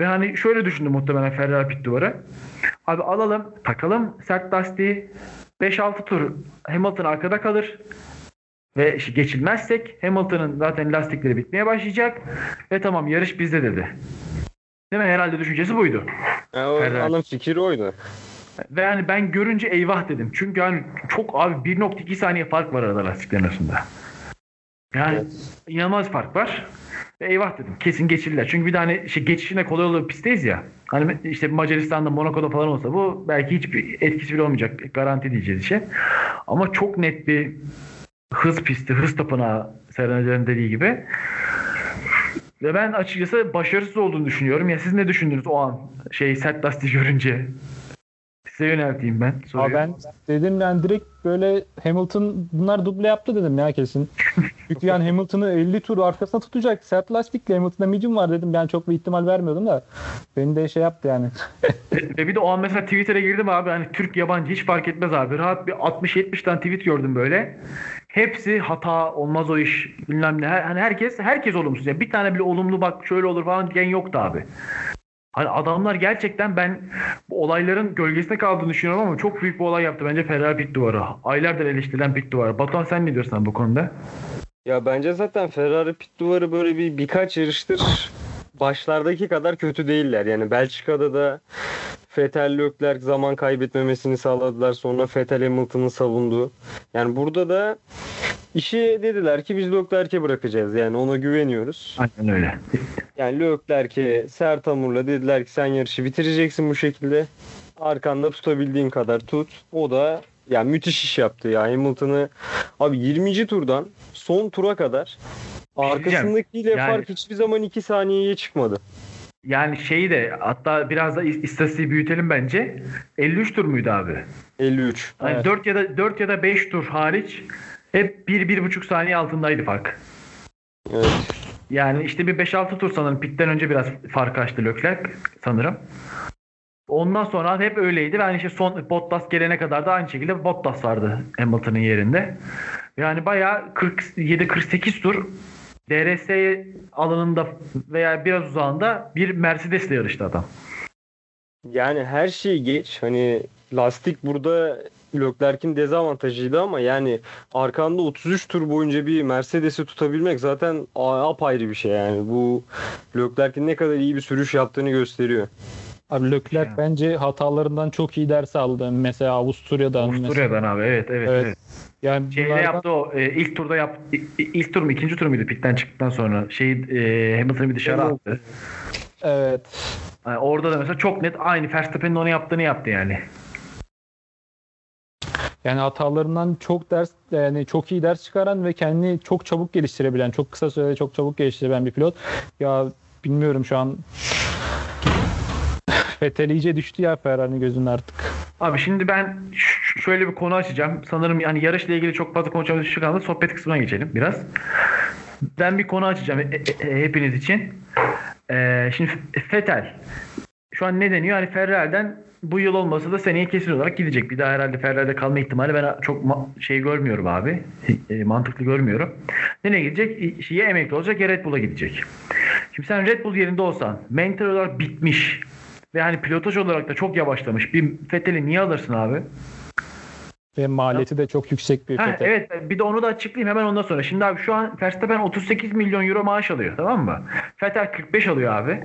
Ve hani şöyle düşündüm muhtemelen Ferrari pit duvarı. Abi alalım, takalım sert lastiği. 5-6 tur Hamilton arkada kalır. Ve işte geçilmezsek Hamilton'ın zaten lastikleri bitmeye başlayacak. Ve tamam yarış bizde dedi. Değil mi? Herhalde düşüncesi buydu. E, o alım fikri oydu. Ve yani ben görünce eyvah dedim. Çünkü yani çok abi 1.2 saniye fark var arada lastiklerin arasında. Yani evet. inanılmaz fark var. Ve eyvah dedim. Kesin geçirdiler. Çünkü bir tane şey geçişine kolay olan pistteyiz ya. Hani işte Macaristan'da, Monaco'da falan olsa bu belki hiçbir etkisi bile olmayacak. Garanti diyeceğiz işe. Ama çok net bir hız pisti, hız tapınağı Serhan Hoca'nın dediği gibi. Ve ben açıkçası başarısız olduğunu düşünüyorum. Ya siz ne düşündünüz o an şey sert lastik görünce? Size yönelteyim ben soruyu. Abi ben dedim yani direkt böyle Hamilton bunlar duble yaptı dedim ya kesin. Çünkü yani Hamilton'ı 50 tur arkasına tutacak. Sert lastikle Hamilton'da medium var dedim. Ben çok bir ihtimal vermiyordum da. Beni de şey yaptı yani. Ve bir de o an mesela Twitter'a girdim abi hani Türk yabancı hiç fark etmez abi. Rahat bir 60-70 tane tweet gördüm böyle. Hepsi hata olmaz o iş bilmem ne. Her, hani herkes herkes olumsuz. Yani bir tane bile olumlu bak şöyle olur falan diyen yoktu abi. Hani adamlar gerçekten ben bu olayların gölgesinde kaldığını düşünüyorum ama çok büyük bir olay yaptı bence Ferrari pit duvarı. Aylardır eleştirilen pit duvarı. Batuhan sen ne diyorsun bu konuda? Ya bence zaten Ferrari pit duvarı böyle bir birkaç yarıştır başlardaki kadar kötü değiller. Yani Belçika'da da Vettel Leclerc zaman kaybetmemesini sağladılar. Sonra Vettel Hamilton'ın savunduğu. Yani burada da işi dediler ki biz Leclerc'e bırakacağız. Yani ona güveniyoruz. Aynen öyle. Yani Leclerc'e sert hamurla dediler ki sen yarışı bitireceksin bu şekilde. Arkanda tutabildiğin kadar tut. O da yani müthiş iş yaptı ya. Hamilton'ı abi 20. turdan son tura kadar arkasındakiyle Yani- fark hiçbir zaman 2 saniyeye çıkmadı. Yani şeyi de hatta biraz da is- istatistiği büyütelim bence. 53 tur muydu abi? 53. Hani Evet. 4 ya da 4 ya da 5 tur hariç hep 1 1,5 saniye altındaydı fark. Evet. Yani işte bir 5-6 tur sanırım pitten önce biraz fark açtı Leclerc sanırım. Ondan sonra hep öyleydi. Yani işte son Bottas gelene kadar da aynı şekilde Bottas vardı Hamilton'ın yerinde. Yani bayağı 47-48 tur DRS alanında veya biraz uzağında bir Mercedes'le yarıştı adam. Yani her şeyi geç. Hani lastik burada Leclerc'in dezavantajıydı ama yani arkanda 33 tur boyunca bir Mercedes'i tutabilmek zaten apayrı bir şey yani. Bu Leclerc'in ne kadar iyi bir sürüş yaptığını gösteriyor. Abi Leclerc Yani. bence hatalarından çok iyi ders aldı. Mesela Avusturya'dan. mesela. Avusturya'dan abi evet evet. Evet. evet. Yani Şeyde bunlardan- yaptı o e, ilk turda yap ilk tur mu ikinci tur muydu pitten çıktıktan sonra şey e, Hamilton'ı bir dışarı Hamilton. attı. Evet. Yani orada da mesela çok net aynı Verstappen'in onu yaptığını yaptı yani. Yani hatalarından çok ders yani çok iyi ders çıkaran ve kendini çok çabuk geliştirebilen, çok kısa sürede çok çabuk geliştirebilen bir pilot. Ya bilmiyorum şu an Vettel iyice düştü ya Ferrari'nin gözünün artık. Abi şimdi ben şöyle bir konu açacağım. Sanırım yani yarışla ilgili çok fazla konuşacağımız şey kalmadı. Sohbet kısmına geçelim biraz. Ben bir konu açacağım e- e- e- hepiniz için. Ee, şimdi F- Vettel şu an ne deniyor? Hani Ferrari'den bu yıl olmasa da seneye kesin olarak gidecek. Bir daha herhalde Ferrari'de kalma ihtimali ben çok ma- şey görmüyorum abi. E, mantıklı görmüyorum. Nereye gidecek? Şeye emekli olacak ya Red Bull'a gidecek. Şimdi sen Red Bull yerinde olsan mental olarak bitmiş ve hani pilotaj olarak da çok yavaşlamış bir Vettel'i niye alırsın abi? Ve maliyeti de çok yüksek bir Ha, evet bir de onu da açıklayayım hemen ondan sonra. Şimdi abi şu an Verstappen 38 milyon euro maaş alıyor tamam mı? Vettel 45 alıyor abi.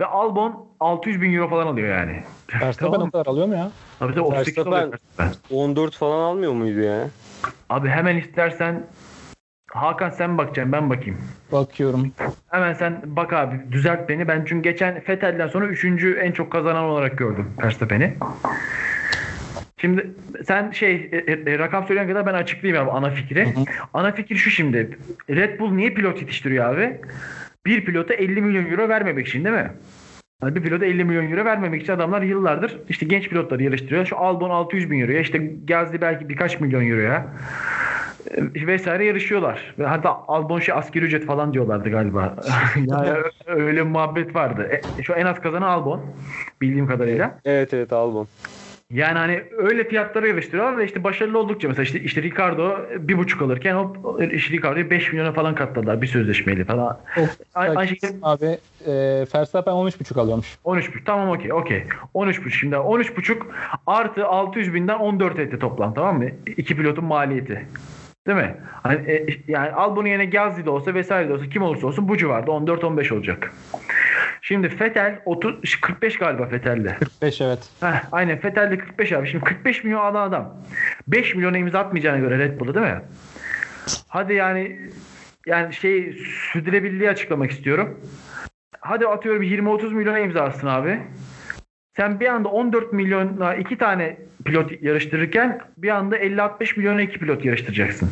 Ve Albon 600 bin euro falan alıyor yani. Verstappen Tamam. o kadar alıyor mu ya? Abi de 38 Verstappen- alıyor Verstappen. 14 falan almıyor muydu ya? Abi hemen istersen Hakan sen bakacaksın ben bakayım. Bakıyorum. Hemen sen bak abi düzelt beni. Ben çünkü geçen Vettel'den sonra 3. en çok kazanan olarak gördüm Verstappen'i. Şimdi sen şey e, e, rakam söyleyen kadar ben açıklayayım abi ana fikri. Hı hı. Ana fikir şu şimdi. Red Bull niye pilot yetiştiriyor abi? Bir pilota 50 milyon euro vermemek için değil mi? Yani bir pilota 50 milyon euro vermemek için adamlar yıllardır işte genç pilotları yarıştırıyor. Şu Albon 600 bin euroya işte Gazli belki birkaç milyon euroya e, vesaire yarışıyorlar. Ve hatta Albon şey askeri ücret falan diyorlardı galiba. yani öyle muhabbet vardı. E, şu en az kazanan Albon bildiğim kadarıyla. Evet evet Albon. Yani hani öyle fiyatlara yarıştırıyorlar ve işte başarılı oldukça mesela işte, işte Ricardo bir buçuk alırken hop işte Ricardo'yu 5 milyona falan katladılar bir sözleşmeyle falan. Aynı, aynı şekilde Abi e, Verstappen 13.5 alıyormuş. 13.5 tamam okey okey. 13.5 şimdi 13.5 artı 600 binden 14 etti toplam tamam mı? İki pilotun maliyeti. Değil mi? Hani, e, yani Albon'un yerine Gazli de olsa vesaire de olsa kim olursa olsun bu civarda 14-15 olacak. Şimdi Fetel 30 45 galiba Fetel'de. 45 evet. Heh, aynen Fetel'de 45 abi. Şimdi 45 milyon alan adam. 5 milyona imza atmayacağına göre Red Bull'u değil mi? Hadi yani yani şey sürdürülebilirliği açıklamak istiyorum. Hadi atıyorum 20-30 milyona imza atsın abi. Sen bir anda 14 milyona iki tane pilot yarıştırırken bir anda 50-60 milyona iki pilot yarıştıracaksın.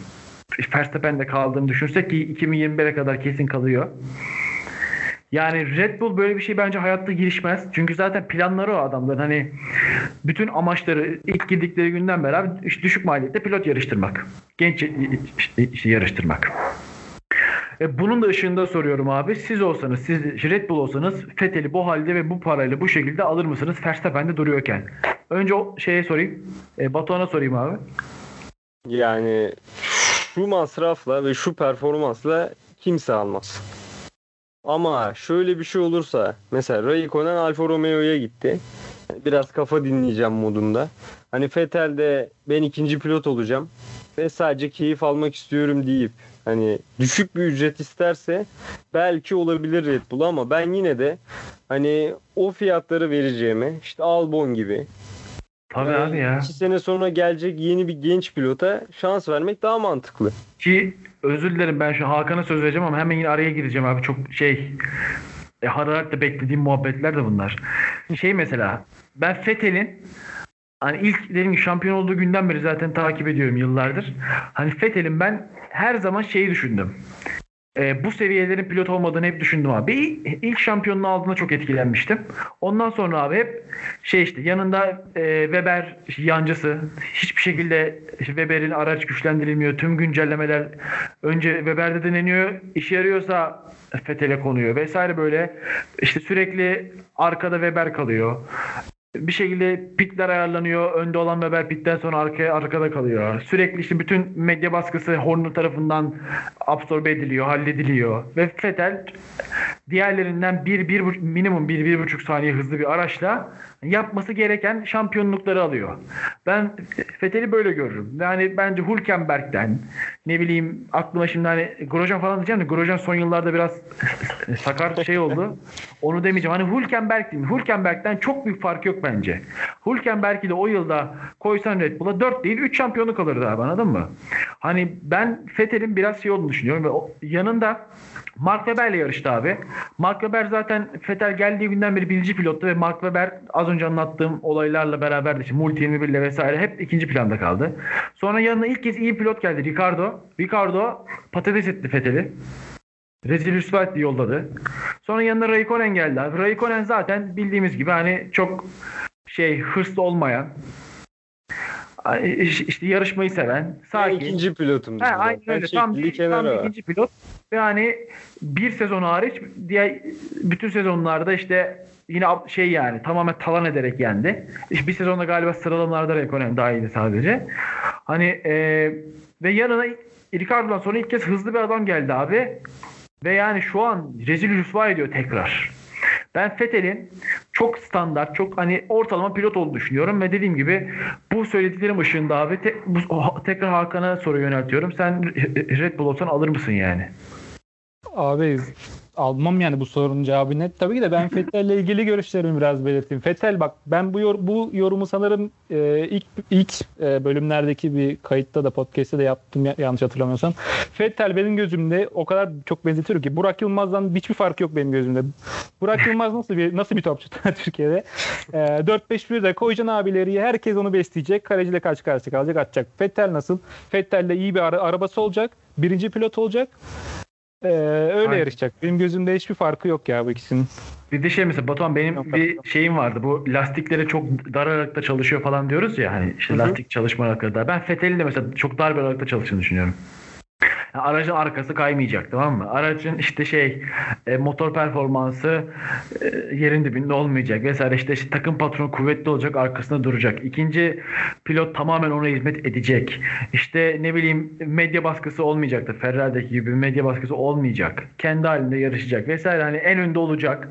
Verstappen'de kaldığını düşünürsek ki 2021'e kadar kesin kalıyor. Yani Red Bull böyle bir şey bence hayatta girişmez. Çünkü zaten planları o adamların. Hani bütün amaçları ilk girdikleri günden beri işte düşük maliyette pilot yarıştırmak. Genç işte, işte yarıştırmak. E bunun da ışığında soruyorum abi. Siz olsanız, siz Red Bull olsanız Fethel'i bu halde ve bu parayla bu şekilde alır mısınız? Verstappen'de duruyorken. Önce o şeye sorayım. E, Batuhan'a sorayım abi. Yani şu masrafla ve şu performansla kimse almaz. Ama şöyle bir şey olursa mesela Raikkonen Alfa Romeo'ya gitti. Biraz kafa dinleyeceğim modunda. Hani Vettel'de ben ikinci pilot olacağım ve sadece keyif almak istiyorum deyip hani düşük bir ücret isterse belki olabilir Red Bull ama ben yine de hani o fiyatları vereceğime işte Albon gibi Tabii yani abi ya. İki sene sonra gelecek yeni bir genç pilota şans vermek daha mantıklı. Ki özür dilerim ben şu Hakan'a söz vereceğim ama hemen yine araya gireceğim abi. Çok şey e, hararetle beklediğim muhabbetler de bunlar. Şey mesela ben Fethel'in hani ilk dediğim gibi şampiyon olduğu günden beri zaten takip ediyorum yıllardır. Hani Fethel'in ben her zaman şeyi düşündüm. E, bu seviyelerin pilot olmadığını hep düşündüm abi. İlk şampiyonluğu aldığında çok etkilenmiştim. Ondan sonra abi hep şey işte yanında e, Weber yancısı hiçbir şekilde Weber'in araç güçlendirilmiyor. Tüm güncellemeler önce Weber'de deneniyor. İşe yarıyorsa Fethel'e konuyor vesaire böyle işte sürekli arkada Weber kalıyor bir şekilde pitler ayarlanıyor. Önde olan Weber pitten sonra arkaya arkada kalıyor. Sürekli işte bütün medya baskısı Horner tarafından absorbe ediliyor, hallediliyor. Ve Vettel diğerlerinden bir, bir minimum bir, bir buçuk saniye hızlı bir araçla yapması gereken şampiyonlukları alıyor. Ben Vettel'i böyle görürüm. Yani bence Hülkenberg'den ne bileyim aklıma şimdi hani Grosjean falan diyeceğim de Grosjean son yıllarda biraz sakar şey oldu. Onu demeyeceğim. Hani Hülkenberg diyeyim. Hülkenberg'den çok büyük fark yok bence. Hülkenberg'i de o yılda koysan Red Bull'a 4 değil 3 şampiyonluk alırdı abi anladın mı? Hani ben Vettel'in biraz şey olduğunu düşünüyorum ve o, yanında Mark Webber'le yarıştı abi. Mark Webber zaten Vettel geldiği günden beri birinci pilottu ve Mark Webber az önce anlattığım olaylarla beraber de işte Multi 21 ile vesaire hep ikinci planda kaldı. Sonra yanına ilk kez iyi pilot geldi Ricardo. Ricardo patates etti Vettel'i. Rezil rüsva etti yolladı. Sonra yanına Raikkonen geldi. Raikkonen zaten bildiğimiz gibi hani çok şey hırslı olmayan işte yarışmayı seven, sakin. Ben ikinci pilotum. He, aynen öyle. Tam, bir, tam ikinci pilot. Ve hani bir sezon hariç diğer bütün sezonlarda işte yine şey yani tamamen talan ederek yendi. İşte bir sezonda galiba sıralamalarda Raikkonen daha iyiydi sadece. Hani e, ve yanına Ricardo'dan sonra ilk kez hızlı bir adam geldi abi. Ve yani şu an rezil rüsva ediyor tekrar. Ben Fethel'in çok standart, çok hani ortalama pilot olduğunu düşünüyorum ve dediğim gibi bu söylediklerim ışığında abi te, bu, tekrar Hakan'a soru yöneltiyorum. Sen Red Bull olsan alır mısın yani? Abi almam yani bu sorunun cevabı net. Tabii ki de ben Fettel'le ilgili görüşlerimi biraz belirteyim. Fettel bak ben bu yor, bu yorumu sanırım e, ilk ilk e, bölümlerdeki bir kayıtta da podcast'te de yaptım yanlış hatırlamıyorsam. Fettel benim gözümde o kadar çok benzetiyorum ki Burak Yılmaz'dan hiçbir fark yok benim gözümde. Burak Yılmaz nasıl bir nasıl bir topçu Türkiye'de? E, 4-5-1 de koyacaksın abileri herkes onu besleyecek. Kaleciyle karşı karşıya kalacak atacak. Fettel nasıl? Fettel'le iyi bir ara, arabası olacak. Birinci pilot olacak. Ee, öyle Aynen. yarışacak. Benim gözümde hiçbir farkı yok ya bu ikisinin. Bir de şey mesela Batuhan benim yok, bir yok. şeyim vardı. Bu lastikleri çok dar aralıkta çalışıyor falan diyoruz ya hani işte Hı-hı. lastik çalışma aralıkları. Ben Fethel'in de mesela çok dar bir aralıkta çalıştığını düşünüyorum. Yani aracın arkası kaymayacak tamam mı? Aracın işte şey e, motor performansı e, yerin dibinde olmayacak vesaire işte, işte takım patronu kuvvetli olacak arkasında duracak. İkinci pilot tamamen ona hizmet edecek. İşte ne bileyim medya baskısı olmayacaktır. Ferrari'deki gibi medya baskısı olmayacak. Kendi halinde yarışacak vesaire hani en önde olacak.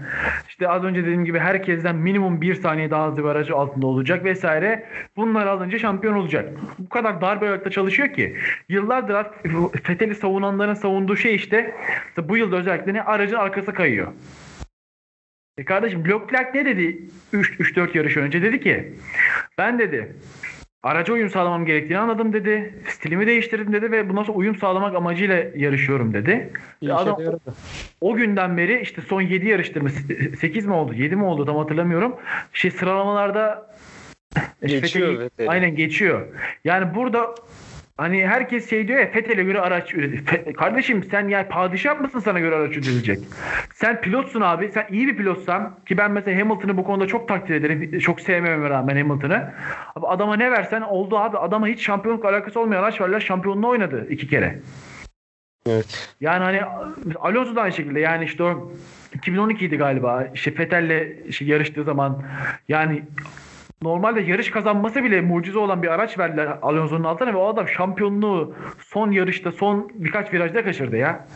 İşte az önce dediğim gibi herkesten minimum bir saniye daha hızlı bir aracı altında olacak vesaire. Bunlar alınca şampiyon olacak. Bu kadar dar bir çalışıyor ki yıllardır Fethel'i savunanların savunduğu şey işte, işte bu yılda özellikle ne aracın arkası kayıyor. E kardeşim Leclerc ne dedi 3-4 yarış önce? Dedi ki ben dedi araca uyum sağlamam gerektiğini anladım dedi. Stilimi değiştirdim dedi ve bundan sonra uyum sağlamak amacıyla yarışıyorum dedi. İyi adam o, o günden beri işte son 7 yarıştır mı 8 mi oldu 7 mi oldu tam hatırlamıyorum. Şey sıralamalarda geçiyor. aynen geçiyor. Yani burada Hani herkes şey diyor ya Fethel'e göre araç üretir. Kardeşim sen yani padişah mısın sana göre araç üretilecek? Sen pilotsun abi. Sen iyi bir pilotsan ki ben mesela Hamilton'ı bu konuda çok takdir ederim. Çok sevmeme rağmen Hamilton'ı. Abi adama ne versen oldu abi. Adama hiç şampiyonluk alakası olmayan araç verler. Şampiyonluğu oynadı iki kere. Evet. Yani hani Alonso da aynı şekilde yani işte o 2012'ydi galiba işte Vettel'le işte yarıştığı zaman yani normalde yarış kazanması bile mucize olan bir araç verdiler Alonso'nun altına ve o adam şampiyonluğu son yarışta son birkaç virajda kaçırdı ya.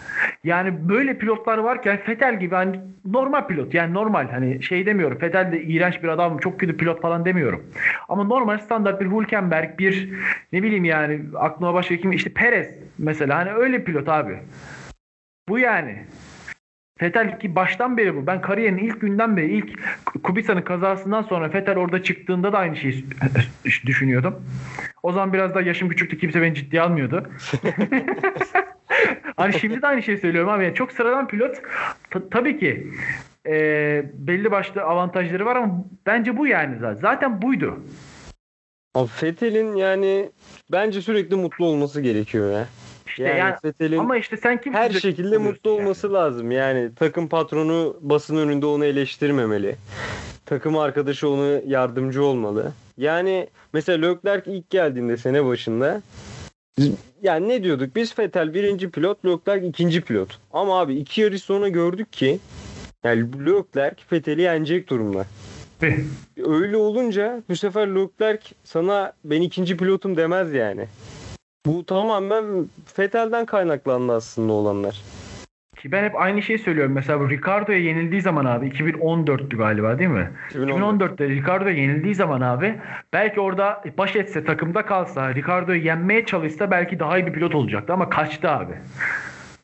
Yani böyle pilotlar varken Vettel gibi hani normal pilot yani normal hani şey demiyorum Vettel de iğrenç bir adam çok kötü pilot falan demiyorum. Ama normal standart bir Hülkenberg bir ne bileyim yani aklıma başka kim işte Perez mesela hani öyle pilot abi. Bu yani. Fetel ki baştan beri bu. Ben kariyerin ilk günden beri ilk Kubica'nın kazasından sonra Fetel orada çıktığında da aynı şeyi düşünüyordum. O zaman biraz daha yaşım küçüktü. Kimse beni ciddiye almıyordu. hani şimdi de aynı şeyi söylüyorum abi. Yani çok sıradan pilot. T- tabii ki e, belli başlı avantajları var ama bence bu yani zaten. Zaten buydu. Abi Fethel'in yani bence sürekli mutlu olması gerekiyor ya. İşte yani, yani, ama işte sen kim her şekilde mutlu olması lazım. Yani takım patronu basın önünde onu eleştirmemeli. Takım arkadaşı onu yardımcı olmalı. Yani mesela Leclerc ilk geldiğinde sene başında yani ne diyorduk biz Vettel birinci pilot Leclerc ikinci pilot. Ama abi iki yarış sonra gördük ki yani Leclerc Vettel'i yenecek durumda. Öyle olunca bu sefer Leclerc sana ben ikinci pilotum demez yani. Bu tamamen Vettel'den kaynaklandı aslında olanlar. Ki ben hep aynı şeyi söylüyorum. Mesela bu Ricardo'ya yenildiği zaman abi 2014'tü galiba değil mi? 2014. 2014'te Ricardo'ya yenildiği zaman abi belki orada baş etse takımda kalsa Ricardo'yu yenmeye çalışsa belki daha iyi bir pilot olacaktı ama kaçtı abi.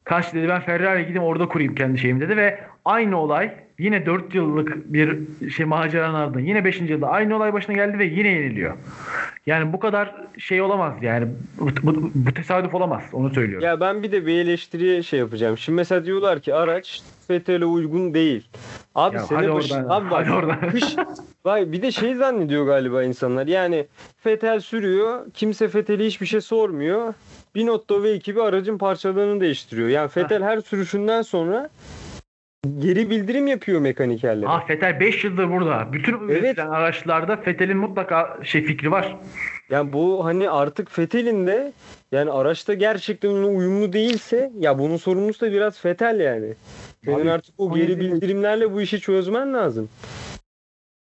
Kaç dedi ben Ferrari'ye gideyim orada kurayım kendi şeyimi dedi ve aynı olay yine 4 yıllık bir şey maceranın ardından yine 5. yılda aynı olay başına geldi ve yine yeniliyor. Yani bu kadar şey olamaz yani bu, bu, bu tesadüf olamaz onu söylüyorum. Ya ben bir de bir eleştiri şey yapacağım. Şimdi mesela diyorlar ki araç Vettel'e uygun değil. Abi Ya sene başı oradan, abi bak, oradan. kış Vay bir de şey zannediyor galiba insanlar. Yani Vettel sürüyor. Kimse Vettel'e hiçbir şey sormuyor. Binotto ve ekibi aracın parçalarını değiştiriyor. Yani Vettel her sürüşünden sonra geri bildirim yapıyor mekanikerlere. Ha Fetel 5 yıldır burada. Bütün Evet. araçlarda Fetel'in mutlaka şey fikri var. Yani bu hani artık Vettel'in de yani araçta gerçekten ona uyumlu değilse ya bunun sorumlusu da biraz Vettel yani. Senin Abi, artık o geri 17 bildirimlerle bu işi çözmen lazım.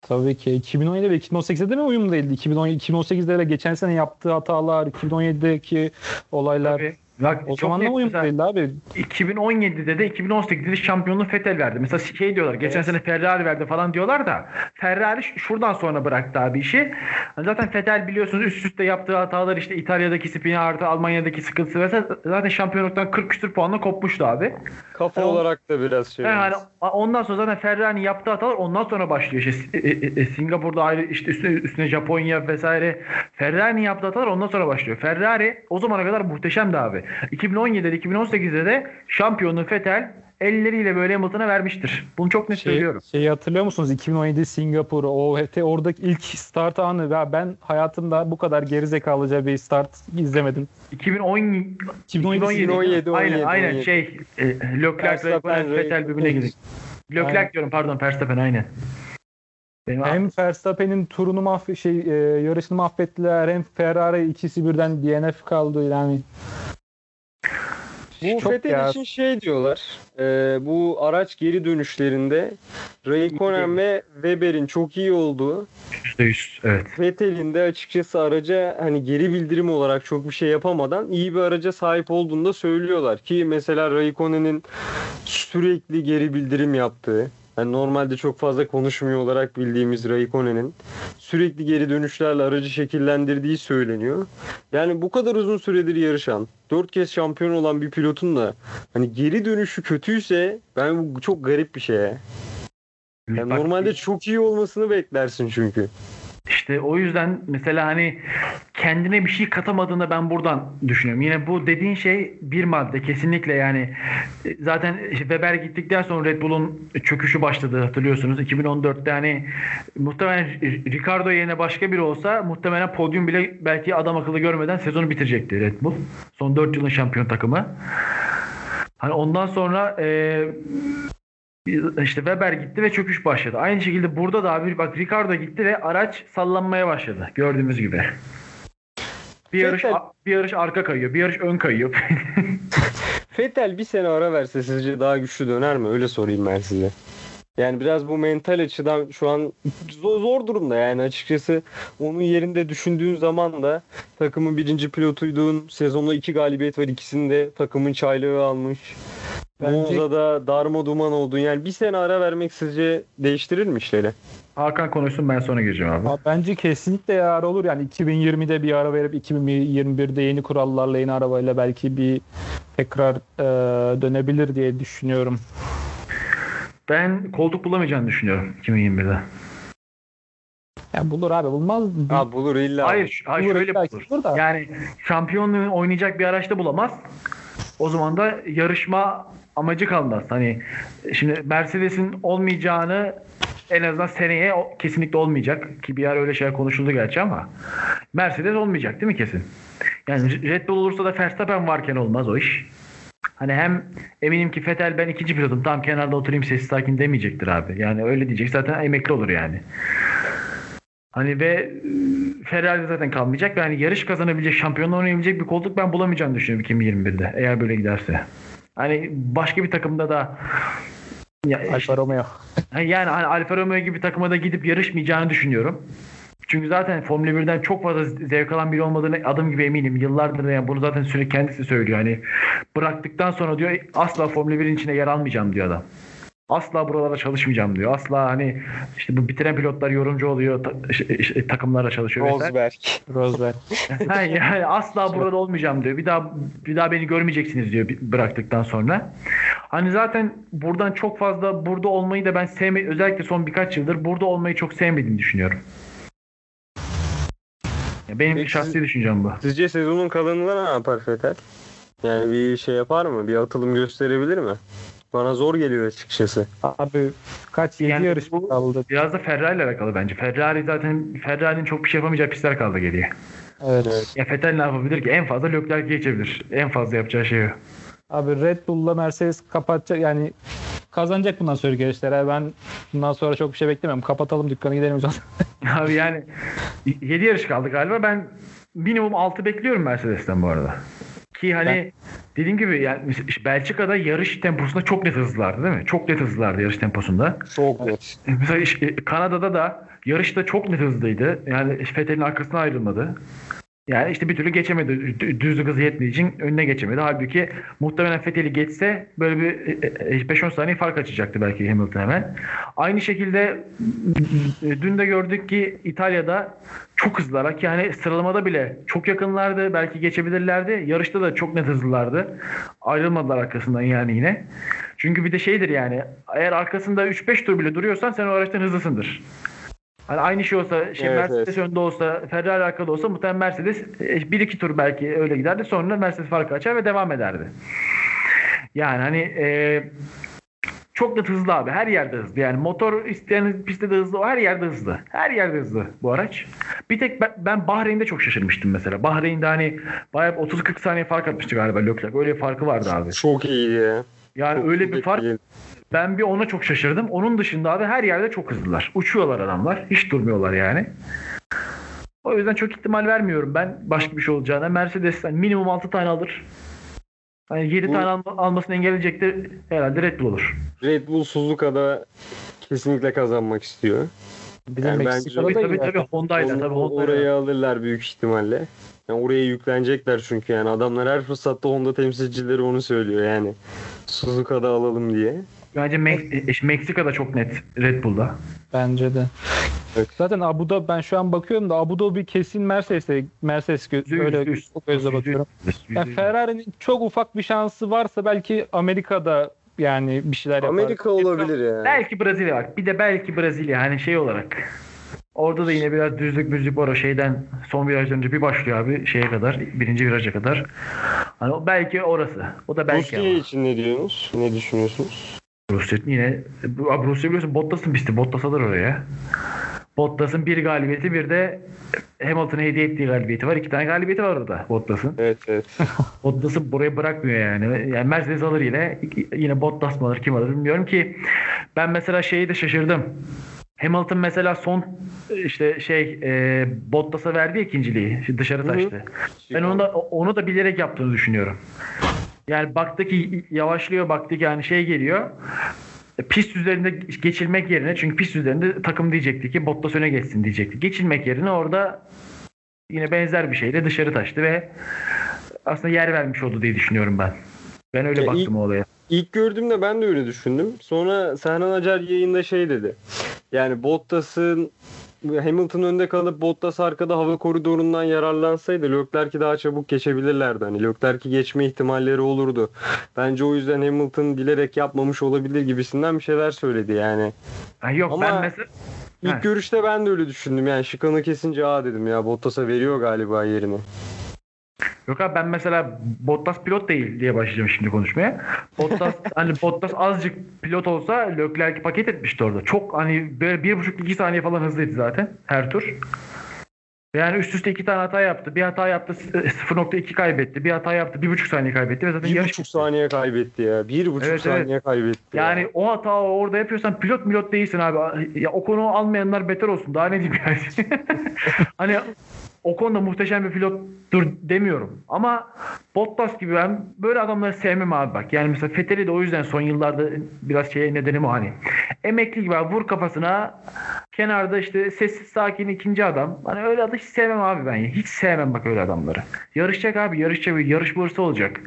Tabii ki 2017 ve 2018'de de mi uyumlu değildi? 2017, 2018'de de geçen sene yaptığı hatalar, 2017'deki olaylar Tabii. Bak, o zaman uyumlu mesela değildi abi. 2017'de de 2018'de de şampiyonluğu Fetel verdi. Mesela şey diyorlar geçen Evet. sene Ferrari verdi falan diyorlar da Ferrari şuradan sonra bıraktı abi işi. Hani Zaten Fetel biliyorsunuz üst üste yaptığı hatalar işte İtalya'daki spini artı Almanya'daki sıkıntısı vesaire zaten şampiyonluktan 40 küsur puanla kopmuştu abi. Kafa Yani o- olarak da biraz şey. Yani hani ondan sonra zaten Ferrari'nin yaptığı hatalar ondan sonra başlıyor. İşte, e, e, e, Singapur'da ayrı işte üstüne, üstüne Japonya vesaire. Ferrari'nin yaptığı hatalar ondan sonra başlıyor. Ferrari o zamana kadar muhteşemdi abi. 2017'de 2018'de de şampiyonluğu Vettel elleriyle böyle Hamilton'a vermiştir. Bunu çok net Şey, söylüyorum. şeyi hatırlıyor musunuz? 2017 Singapur, OHT oradaki ilk start anı. Ya ben hayatımda bu kadar gerizekalıca bir start izlemedim. 2010 2017 2017, aynen 17, aynen 17. şey e, Leclerc Raikkonen, Vettel birbirine girdi. Leclerc diyorum pardon Verstappen aynen. Benim Hem Verstappen'in turunu mahv şey e, yarışını mahvettiler hem Ferrari ikisi birden DNF kaldı yani. Bu Çok Vettel ya. için şey diyorlar. e, bu araç geri dönüşlerinde Raikkonen ve Weber'in çok iyi olduğu %100 evet. Vettel'in de açıkçası araca hani geri bildirim olarak çok bir şey yapamadan iyi bir araca sahip olduğunu da söylüyorlar ki mesela Raikkonen'in sürekli geri bildirim yaptığı yani normalde çok fazla konuşmuyor olarak bildiğimiz Raikkonen'in sürekli geri dönüşlerle aracı şekillendirdiği söyleniyor. Yani bu kadar uzun süredir yarışan, 4 kez şampiyon olan bir pilotun da hani geri dönüşü kötüyse ben bu çok garip bir şey. ya. Yani Bak, normalde çok iyi olmasını beklersin çünkü. İşte o yüzden mesela hani kendine bir şey katamadığını ben buradan düşünüyorum. Yine bu dediğin şey bir madde kesinlikle yani E, zaten Weber gittikten sonra Red Bull'un çöküşü başladı hatırlıyorsunuz. 2014'te hani muhtemelen Ricardo yerine başka biri olsa muhtemelen podyum bile belki adam akıllı görmeden sezonu bitirecekti Red Bull. Son 4 yılın şampiyon takımı. Hani ondan sonra e, işte Weber gitti ve çöküş başladı. Aynı şekilde burada da abi bak Ricardo gitti ve araç sallanmaya başladı gördüğümüz gibi. Bir yarış Vettel- bir yarış arka kayıyor, bir yarış ön kayıyor. Fettel bir sene ara verse sizce daha güçlü döner mi? Öyle sorayım ben size. Yani biraz bu mental açıdan şu an zor, zor durumda yani açıkçası onun yerinde düşündüğün zaman da takımın birinci pilotuydun. Sezonda iki galibiyet var ikisinde takımın çaylığı almış. Bence- Monza'da darma duman oldun. Yani bir sene ara vermek sizce değiştirir mi işleri? Hakan konuşsun ben sonra gireceğim abi. Abi bence kesinlikle yarar olur. Yani 2020'de bir ara verip 2021'de yeni kurallarla yeni arabayla belki bir tekrar e, dönebilir diye düşünüyorum. Ben koltuk bulamayacağını düşünüyorum 2021'de. Ya bulur abi bulmaz. Ha bulur illa. Hayır, hayır Bulur, şöyle bulur. bulur da. Yani şampiyonluğu oynayacak bir araçta bulamaz. O zaman da yarışma amacı kalmaz. Hani şimdi Mercedes'in olmayacağını en azından seneye o- kesinlikle olmayacak ki bir ara öyle şeyler konuşuldu gerçi ama Mercedes olmayacak değil mi kesin? Yani Red Bull olursa da Verstappen varken olmaz o iş. Hani hem eminim ki Vettel ben ikinci pilotum tam kenarda oturayım sessiz sakin demeyecektir abi. Yani öyle diyecek zaten emekli olur yani. Hani ve e, Ferrari zaten kalmayacak ve hani yarış kazanabilecek, şampiyonla oynayabilecek bir koltuk ben bulamayacağını düşünüyorum 2021'de eğer böyle giderse. Hani başka bir takımda da ya, Alfa Romeo. yani hani Alfa Romeo gibi takıma da gidip yarışmayacağını düşünüyorum. Çünkü zaten Formula 1'den çok fazla zevk alan biri olmadığını adım gibi eminim. Yıllardır da yani bunu zaten sürekli kendisi söylüyor. Hani bıraktıktan sonra diyor asla Formula 1'in içine yer almayacağım diyor adam. Asla buralara çalışmayacağım diyor. Asla hani işte bu bitiren pilotlar yorumcu oluyor, ta- işte- takımlarla çalışıyor. Rosberg. Rosberg. Ha, yani asla burada olmayacağım diyor. Bir daha bir daha beni görmeyeceksiniz diyor bıraktıktan sonra. Hani zaten buradan çok fazla burada olmayı da ben sevme özellikle son birkaç yıldır burada olmayı çok sevmediğini düşünüyorum. Ya Benim Peki şahsi siz- düşüncem bu. Sizce sezonun kalanında ne yapar Fettel? Yani bir şey yapar mı? Bir atılım gösterebilir mi? Bana zor geliyor açıkçası. Abi kaç 7 Yani yarış bu- kaldı. Biraz da Ferrari ile alakalı bence. Ferrari zaten Ferrari'nin çok bir şey yapamayacağı pistler kaldı geriye. Evet. Ya Vettel ne yapabilir ki? En fazla Leclerc'i geçebilir. En fazla yapacağı şey o. Abi Red Bull'la Mercedes kapatacak yani kazanacak bundan sonra yarışları. Ben bundan sonra çok bir şey beklemiyorum. Kapatalım dükkanı gidelim o zaman. Abi yani 7 yarış kaldı galiba. Ben minimum 6 bekliyorum Mercedes'ten bu arada. Ki hani dediğim gibi yani Belçika'da yarış temposunda çok net hızlılardı değil mi? Çok net hızlılardı yarış temposunda. Çok net. Mesela işte Kanada'da da yarışta çok net hızlıydı. Yani Vettel'in arkasına ayrılmadı. Yani işte bir türlü geçemedi. Dü- Düzlük hızı yetmediği için önüne geçemedi. Halbuki muhtemelen Vettel'i geçse böyle bir e, e, 5-10 saniye fark açacaktı belki Hamilton hemen. Aynı şekilde e, dün de gördük ki İtalya'da çok hızlılar. ki hani sıralamada bile çok yakınlardı. Belki geçebilirlerdi. Yarışta da çok net hızlılardı. Ayrılmadılar arkasından yani yine. Çünkü bir de şeydir yani eğer arkasında 3-5 tur bile duruyorsan sen o araçtan hızlısındır. Hani aynı şey olsa şey Evet, Mercedes önde olsa Ferrari arkada olsa muhtemelen Mercedes 1-2 tur belki öyle giderdi. Sonra Mercedes farkı açar ve devam ederdi. Yani hani e, çok da hızlı abi. Her yerde hızlı. Yani motor isteyen pistte de hızlı. O her yerde hızlı. Her yerde hızlı bu araç. Bir tek ben, ben Bahreyn'de çok şaşırmıştım mesela. Bahreyn'de hani bayağı 30-40 saniye fark atmıştı galiba Leclerc. Öyle bir farkı vardı abi. Çok ya. Yani Çok öyle bir iyi fark değil. Ben bir ona çok şaşırdım. Onun dışında abi her yerde çok hızlılar. Uçuyorlar adamlar. Hiç durmuyorlar yani. O yüzden çok ihtimal vermiyorum ben başka bir şey olacağına. Mercedes'ten minimum 6 tane alır. Hani 7 Bu- tane alma- almasını engelleyecek de herhalde Red Bull olur. Red Bull Suzuka'da kesinlikle kazanmak istiyor. Bizim Yani Meksika'da Tabii tabii, tabii Honda'yla tabii Honda'yla. oraya alırlar büyük ihtimalle. Yani oraya yüklenecekler çünkü yani adamlar her fırsatta Honda temsilcileri onu söylüyor yani. Suzuka'da alalım diye. Bence Mek- e, Meksika'da çok net Red Bull'da. Bence de. Evet. Zaten Abu Dhabi ben şu an bakıyorum da Abu Dhabi kesin Mercedes'e Mercedes gö- öyle yüzde yüz. çok gözle bakıyorum. Yani Ferrari'nin çok ufak bir şansı varsa belki Amerika'da yani bir şeyler yapar. Amerika olabilir ya. Belki Brezilya bak. Bir de belki Brezilya hani şey olarak. Orada da yine biraz düzlük müzlük var o şeyden son virajdan önce bir başlıyor abi şeye kadar birinci viraja kadar. Hani belki orası. O da belki Rusya ama. için ne diyorsunuz? Ne düşünüyorsunuz? Rusya yine abi Rusya biliyorsun Bottas'ın pisti. Bottas alır oraya. Bottas'ın bir galibiyeti bir de Hamilton'a hediye ettiği galibiyeti var. İki tane galibiyeti var orada Bottas'ın. Evet evet. Bottas'ı buraya bırakmıyor yani. Yani Mercedes alır yine. Yine Bottas mı alır kim alır bilmiyorum ki. Ben mesela şeyi de şaşırdım. Hamilton mesela son işte şey e, Bottas'a verdi ikinciliği. Dışarı Hı hı. taştı. Ben onu da onu da bilerek yaptığını düşünüyorum. Yani baktı ki yavaşlıyor baktı ki yani şey geliyor. Pist üzerinde geçilmek yerine çünkü pist üzerinde takım diyecekti ki Bottas öne geçsin diyecekti. Geçilmek yerine orada yine benzer bir şeyle dışarı taştı ve aslında yer vermiş oldu diye düşünüyorum ben. Ben öyle Ya baktım ilk- o olaya. İlk gördüğümde ben de öyle düşündüm. Sonra Serhan Acar yayında şey dedi. Yani Bottas'ın Hamilton önde kalıp Bottas arkada hava koridorundan yararlansaydı Leclerc'i daha çabuk geçebilirlerdi. Hani Leclerc'i geçme ihtimalleri olurdu. Bence o yüzden Hamilton bilerek yapmamış olabilir gibisinden bir şeyler söyledi yani. Ha, yok Ama- ben mesela İlk Ha. görüşte ben de öyle düşündüm. Yani şıkanı kesince aa dedim ya Bottas'a veriyor galiba yerini. Yok abi ben mesela Bottas pilot değil diye başlayacağım şimdi konuşmaya. Bottas hani Bottas azıcık pilot olsa Leclerc'i paket etmişti orada. Çok hani böyle bir buçuk iki saniye falan hızlıydı zaten her tur. Yani üst üste iki tane hata yaptı. Bir hata yaptı 0.2 kaybetti. Bir hata yaptı 1.5 saniye kaybetti ve zaten Bir yarış buçuk saniye kaybetti ya. Bir buçuk Evet, evet. saniye kaybetti. ya. Yani o hata orada yapıyorsan pilot milot değilsin abi. Ya o konu almayanlar beter olsun. Daha ne diyeyim yani. hani o konuda muhteşem bir pilottur demiyorum. Ama Bottas gibi ben böyle adamları sevmem abi bak. Yani mesela Fethel'i de o yüzden son yıllarda biraz şeye nedenim o hani. Emekli gibi abi vur kafasına kenarda işte sessiz sakin ikinci adam. Hani öyle adam hiç sevmem abi ben. Hiç sevmem bak öyle adamları. Yarışacak abi yarışacak yarış hırsı olacak.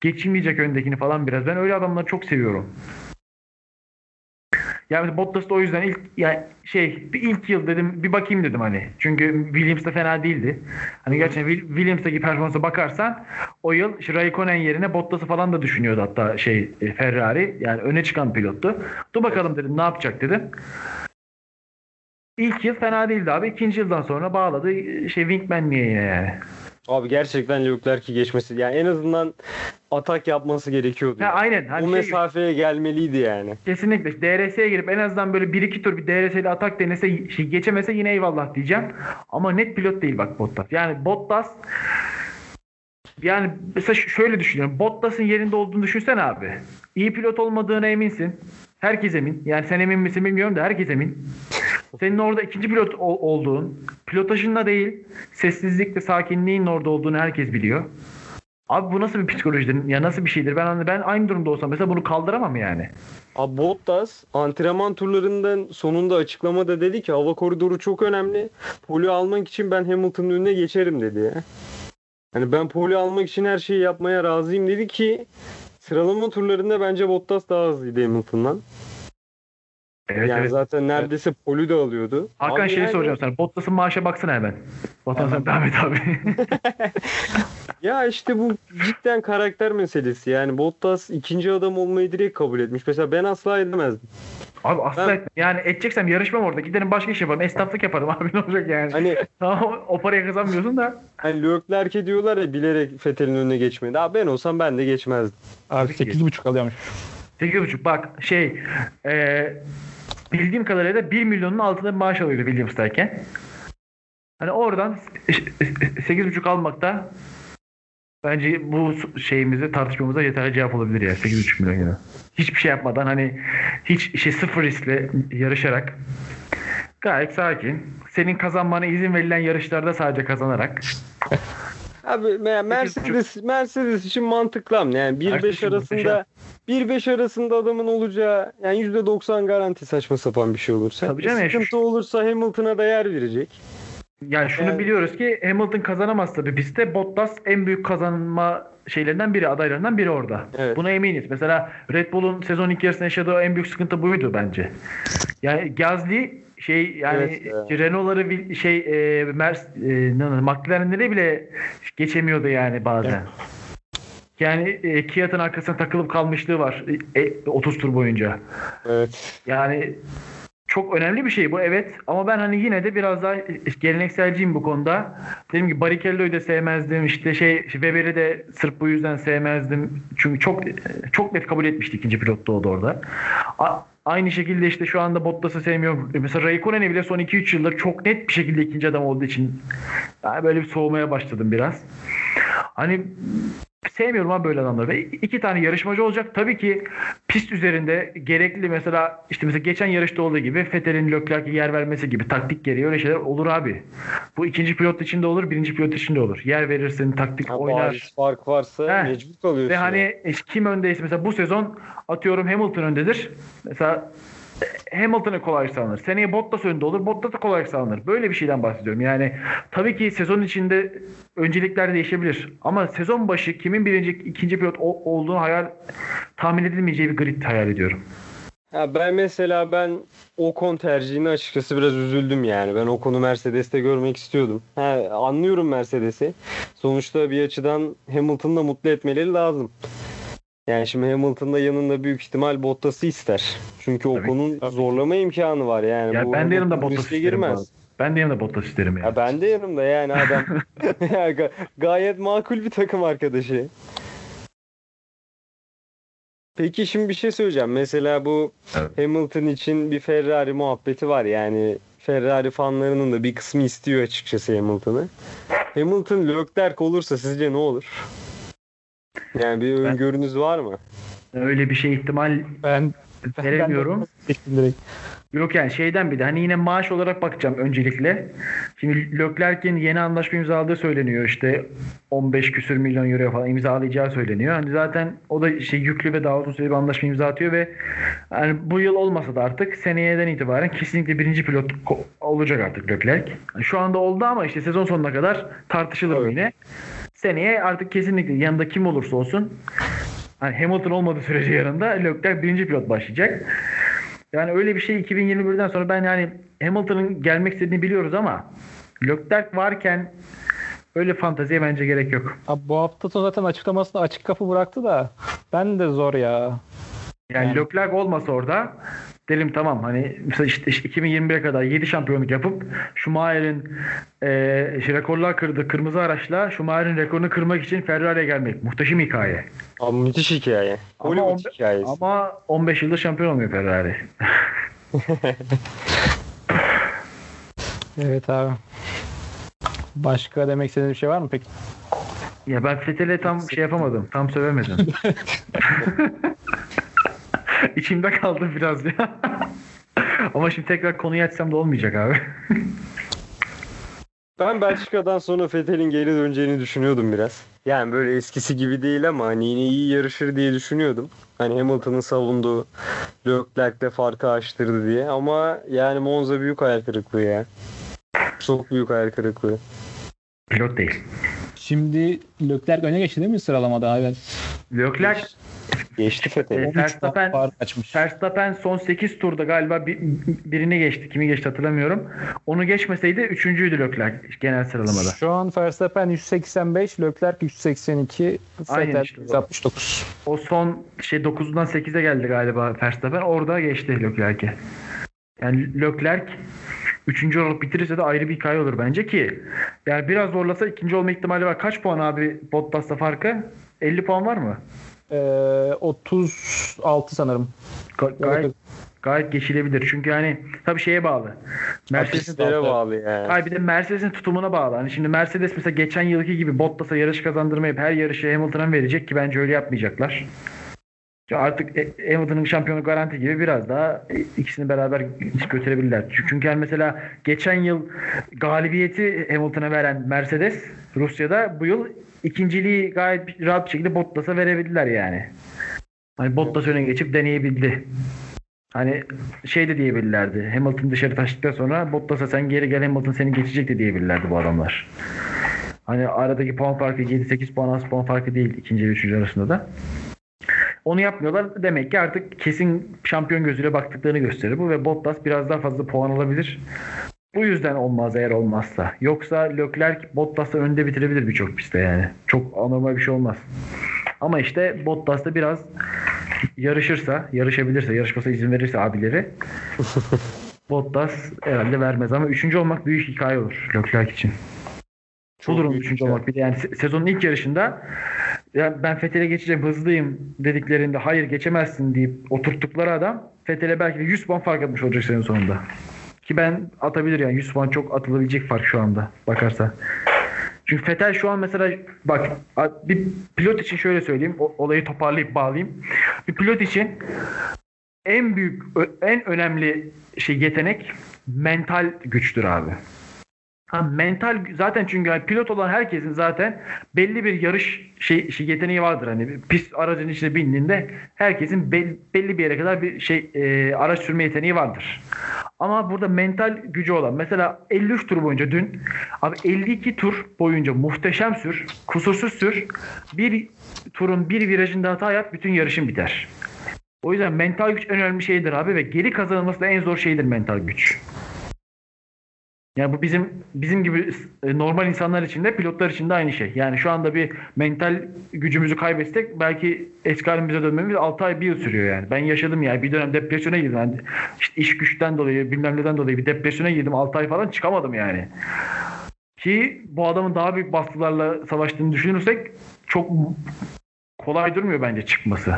Geçilmeyecek öndekini falan biraz. Ben öyle adamları çok seviyorum. Yani Bottas da o yüzden ilk yani şey bir ilk yıl dedim bir bakayım dedim hani. Çünkü Williams de fena değildi. Hani gerçekten Will- Williams'taki performansa bakarsan o yıl işte Raikkonen yerine Bottas'ı falan da düşünüyordu hatta şey e, Ferrari. Yani öne çıkan pilottu. Dur bakalım dedim ne yapacak dedim. İlk yıl fena değildi abi. İkinci yıldan sonra bağladı şey Wingman'liğe yine yani. Abi gerçekten Leclerc'i geçmesi yani en azından atak yapması gerekiyordu. Ha, yani. aynen. Hani o şey- mesafeye gelmeliydi yani. Kesinlikle. DRS'ye girip en azından böyle 1-2 tur bir DRS ile atak denese şey geçemese yine eyvallah diyeceğim. Ama net pilot değil bak Bottas. Yani Bottas yani mesela şöyle düşünüyorum. Bottas'ın yerinde olduğunu düşünsene abi. İyi pilot olmadığına eminsin. Herkes emin. Yani sen emin misin bilmiyorum da herkes emin. Senin orada ikinci pilot ol- olduğun, pilotajında değil, sessizlikle, sakinliğin orada olduğunu herkes biliyor. Abi bu nasıl bir psikolojidir? Ya nasıl bir şeydir? Ben ben aynı durumda olsam mesela bunu kaldıramam yani. Abi Bottas antrenman turlarından sonunda açıklamada dedi ki hava koridoru çok önemli. Poli almak için ben Hamilton'ın önüne geçerim dedi ya. Hani ben poli almak için her şeyi yapmaya razıyım dedi ki sıralama turlarında bence Bottas daha hızlıydı Hamilton'dan. Evet, yani evet. zaten neredeyse poli de alıyordu. Hakan Abi şeyi yani- soracağım sana. Bottas'ın maaşa baksana hemen. Bottas sen devam et abi. Ya işte bu cidden karakter meselesi. Yani Bottas ikinci adam olmayı direkt kabul etmiş. Mesela ben asla edemezdim. Abi asla Ben- etmem. Yani edeceksem yarışmam orada. Giderim başka iş yaparım. Esnaflık yaparım abi ne olacak yani. Hani Tamam o parayı kazanmıyorsun da. hani Leclerc'e diyorlar ya bilerek Fethel'in önüne geçmedi. Abi ben olsam ben de geçmezdim. Abi 8.5 alıyormuş. 8,5 bak şey e, bildiğim kadarıyla 1 milyonun altında bir maaş alıyordu Williams'tayken. Hani oradan 8,5 almak da bence bu şeyimize tartışmamıza yeterli cevap olabilir ya 8,5 milyon euro. Hiçbir şey yapmadan hani hiç şey sıfır riskle yarışarak gayet sakin. Senin kazanmana izin verilen yarışlarda sadece kazanarak. Abi me- Mercedes Mercedes için mantıklı ama yani 1-5 Mercedes için arasında 1-5 arasında adamın olacağı yani %90 garanti saçma sapan bir şey olursa. Tabii canım şu- Sıkıntı olursa Hamilton'a da yer verecek. Yani şunu Evet. biliyoruz ki Hamilton kazanamazsa bir pistte Bottas en büyük kazanma şeylerinden biri, adaylarından biri orada. Evet. Buna eminiz. Mesela Red Bull'un sezon ilk yarısında yaşadığı en büyük sıkıntı buydu bence. Yani Gasly şey yani Evet. Renault'ları şey e, Mers, e, McLaren'leri bile geçemiyordu yani bazen. Yani e, Kiat'ın arkasına takılıp kalmışlığı var e, e, 30 tur boyunca. Evet. Yani çok önemli bir şey bu evet ama ben hani yine de biraz daha gelenekselciyim bu konuda. Dediğim gibi Barrichello'yu da sevmezdim işte şey Weber'i de sırf bu yüzden sevmezdim. Çünkü çok çok net kabul etmişti ikinci pilot doğdu orada. Aynı şekilde işte şu anda Bottas'ı sevmiyorum. Mesela Raikkonen'i bile son 2-3 yıldır çok net bir şekilde ikinci adam olduğu için yani böyle bir soğumaya başladım biraz. Hani sevmiyorum abi böyle adamları. Ve iki tane yarışmacı olacak. Tabii ki pist üzerinde gerekli mesela işte mesela geçen yarışta olduğu gibi Vettel'in Leclerc'e yer vermesi gibi taktik gereği öyle şeyler olur abi. Bu ikinci pilot için de olur, birinci pilot için de olur. Yer verirsin, taktik Ha, oynar. fark varsa Heh. mecbur kalıyorsun. Ve hani e, kim öndeyse mesela bu sezon atıyorum Hamilton öndedir. Mesela Hamilton'a kolay sağlanır. Seneye Bottas önde olur. Bottas'a kolay sağlanır. Böyle bir şeyden bahsediyorum. Yani tabii ki sezon içinde öncelikler değişebilir. Ama sezon başı kimin birinci, ikinci pilot olduğunu hayal tahmin edilmeyeceği bir grid hayal ediyorum. Ya ben mesela ben Ocon tercihini açıkçası biraz üzüldüm yani. Ben Ocon'u Mercedes'te görmek istiyordum. Ha, anlıyorum Mercedes'i. Sonuçta bir açıdan Hamilton'ı da mutlu etmeleri lazım. Yani şimdi Hamilton da yanında büyük ihtimal Bottas'ı ister. Çünkü Ocon'un zorlama imkanı var yani. Ya Bu ben de yanımda Bottas girmez. Ben de yanımda Bottas isterim yani. Ya ben de yanımda yani adam gayet makul bir takım arkadaşı. Peki şimdi bir şey söyleyeceğim. Mesela bu Evet. Hamilton için bir Ferrari muhabbeti var. Yani Ferrari fanlarının da bir kısmı istiyor açıkçası Hamilton'ı. Hamilton Leclerc olursa sizce ne olur? Yani bir öngörünüz var mı? Öyle bir şey ihtimal Ben ben- Veremiyorum. ben direkt. Yok yani şeyden bir de hani yine maaş olarak bakacağım öncelikle. Şimdi Leclerc'in yeni anlaşma imzaladığı söyleniyor işte 15 küsür milyon euro falan imzalayacağı söyleniyor. Hani zaten o da şey yüklü ve daha uzun süreli bir anlaşma imza atıyor ve yani bu yıl olmasa da artık seneyeden itibaren kesinlikle birinci pilot ko- olacak artık Leclerc. Yani şu anda oldu ama işte sezon sonuna kadar tartışılır Evet. yine. Seneye artık kesinlikle yanında kim olursa olsun hani Hamilton olmadığı sürece yanında Leclerc birinci pilot başlayacak. Yani öyle bir şey 2021'den sonra ben yani Hamilton'ın gelmek istediğini biliyoruz ama Leclerc varken öyle fanteziye bence gerek yok. Abi bu hafta sonu zaten açıklamasını açık kapı bıraktı da ben de zor ya. Yani Yani- Leclerc olmasa orada derim tamam hani mesela işte, işte 2021'e kadar 7 şampiyonluk yapıp Schumacher'in e, işte rekorlar kırdı kırmızı araçla Schumacher'in rekorunu kırmak için Ferrari'ye gelmek. Muhteşem hikaye. Abi müthiş hikaye. Ama on- hikayesi. Ama 15 yılda şampiyon olmuyor Ferrari. Evet abi. Başka demek istediğiniz bir şey var mı peki? Ya ben Fethel'e tam şey yapamadım. Tam sövemedim. İçimde kaldı biraz ya. Ama şimdi tekrar konuyu açsam da olmayacak abi. Ben Belçika'dan sonra Vettel'in geri döneceğini düşünüyordum biraz. Yani böyle eskisi gibi değil ama hani yine iyi yarışır diye düşünüyordum. Hani Hamilton'ın savunduğu Leclerc'le farkı açtırdı diye. Ama yani Monza büyük hayal kırıklığı ya. Çok büyük hayal kırıklığı. Pilot değil. Şimdi Leclerc öne geçti değil mi sıralamada abi? Leclerc Geçti Vettel'i. Evet. Verstappen-. Verstappen son 8 turda galiba bir, birini geçti. Kimi geçti hatırlamıyorum. Onu geçmeseydi üçüncüydü Leclerc genel sıralamada. Şu an Verstappen 185, Leclerc 182, Aynen Vettel işte. 169. O son şey 9'dan 8'e geldi galiba Verstappen. Orada geçti Leclerc'e. Yani Leclerc üçüncü olarak bitirirse de ayrı bir hikaye olur bence ki. Yani biraz zorlasa ikinci olma ihtimali var. Kaç puan abi Bottas'la farkı? 50 puan var mı? Ee, 36 sanırım. Ga- gayet, gayet geçilebilir. Çünkü hani tabii şeye bağlı. Mercedes'in bağlı yani. Hayır bir de Mercedes'in tutumuna bağlı. Hani şimdi Mercedes mesela geçen yılki gibi Bottas'a yarış kazandırmayıp her yarışı Hamilton'a verecek ki bence öyle yapmayacaklar. Ya Artık e- Hamilton'ın şampiyonu garanti gibi biraz daha e, ikisini beraber götürebilirler. Çünkü çünkü yani mesela geçen yıl galibiyeti Hamilton'a veren Mercedes Rusya'da bu yıl ikinciliği gayet rahat bir şekilde Bottas'a verebildiler yani. Hani Bottas öne geçip deneyebildi. Hani şey de diyebilirlerdi. Hamilton dışarı taştıktan sonra Bottas'a sen geri gel Hamilton seni geçecek de diyebilirlerdi bu adamlar. Hani aradaki puan farkı 7-8 puan az puan farkı değil ikinci ve üçüncü arasında da. Onu yapmıyorlar. Demek ki artık kesin şampiyon gözüyle baktıklarını gösterir bu ve Bottas biraz daha fazla puan alabilir. Bu yüzden olmaz eğer olmazsa. Yoksa Leclerc Bottas'la önde bitirebilir birçok pistte yani. Çok anormal bir şey olmaz. Ama işte Bottas da biraz yarışırsa, yarışabilirse, yarışmasa izin verirse abileri Bottas herhalde vermez ama üçüncü olmak büyük hikaye olur Leclerc için. Çok Olur büyük üçüncü olmak bir de yani se- sezonun ilk yarışında ya ben Fethel'e geçeceğim hızlıyım dediklerinde hayır geçemezsin deyip oturttukları adam Fethel'e belki de 100 puan fark atmış olacak senin sonunda. Ki ben atabilir yani 100 puan çok atılabilecek fark şu anda bakarsan. Çünkü Fetel şu an mesela bak bir pilot için şöyle söyleyeyim olayı toparlayıp bağlayayım. Bir pilot için en büyük en önemli şey yetenek mental güçtür abi. Ha, mental zaten çünkü hani pilot olan herkesin zaten belli bir yarış şey, şey yeteneği vardır hani pist aracın içine bindiğinde herkesin bel- belli bir yere kadar bir şey e, araç sürme yeteneği vardır. Ama burada mental gücü olan mesela 53 tur boyunca dün abi 52 tur boyunca muhteşem sür, kusursuz sür. Bir turun bir virajında hata yap bütün yarışın biter. O yüzden mental güç en önemli şeydir abi ve geri kazanılması da en zor şeydir mental güç. Yani bu bizim bizim gibi e, normal insanlar için de pilotlar için de aynı şey. Yani şu anda bir mental gücümüzü kaybetsek belki eski halimize dönmemiz 6 ay 1 yıl sürüyor yani. Ben yaşadım yani bir dönem depresyona girdim. Yani işte iş güçten dolayı bilmem neden dolayı bir depresyona girdim 6 ay falan çıkamadım yani. Ki bu adamın daha büyük baskılarla savaştığını düşünürsek çok kolay durmuyor bence çıkması.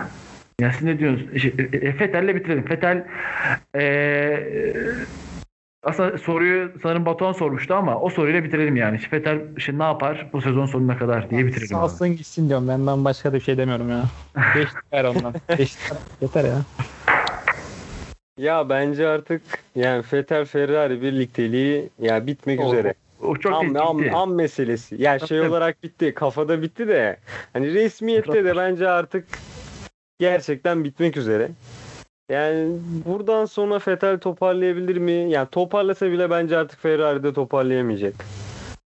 Ya siz ne diyorsunuz? İşte, e, e, Fetel'le bitirelim. Fetel eee aslında soruyu sanırım Batuhan sormuştu ama o soruyla bitirelim yani. İşte Fetel işte ne yapar bu sezon sonuna kadar diye bitirelim. abi. Salsın gitsin diyorum. Ben, ben başka da bir şey demiyorum ya. Geçtik ver ondan. Geçtik. Yeter ya. Ya bence artık yani Vettel Ferrari birlikteliği ya bitmek O- üzere. O çok Am, net am, am meselesi. Ya şey Tabii. olarak bitti. Kafada bitti de. Hani resmiyette de bence artık gerçekten bitmek üzere. Yani buradan sonra Vettel toparlayabilir mi? Yani toparlasa bile bence artık Ferrari'de toparlayamayacak.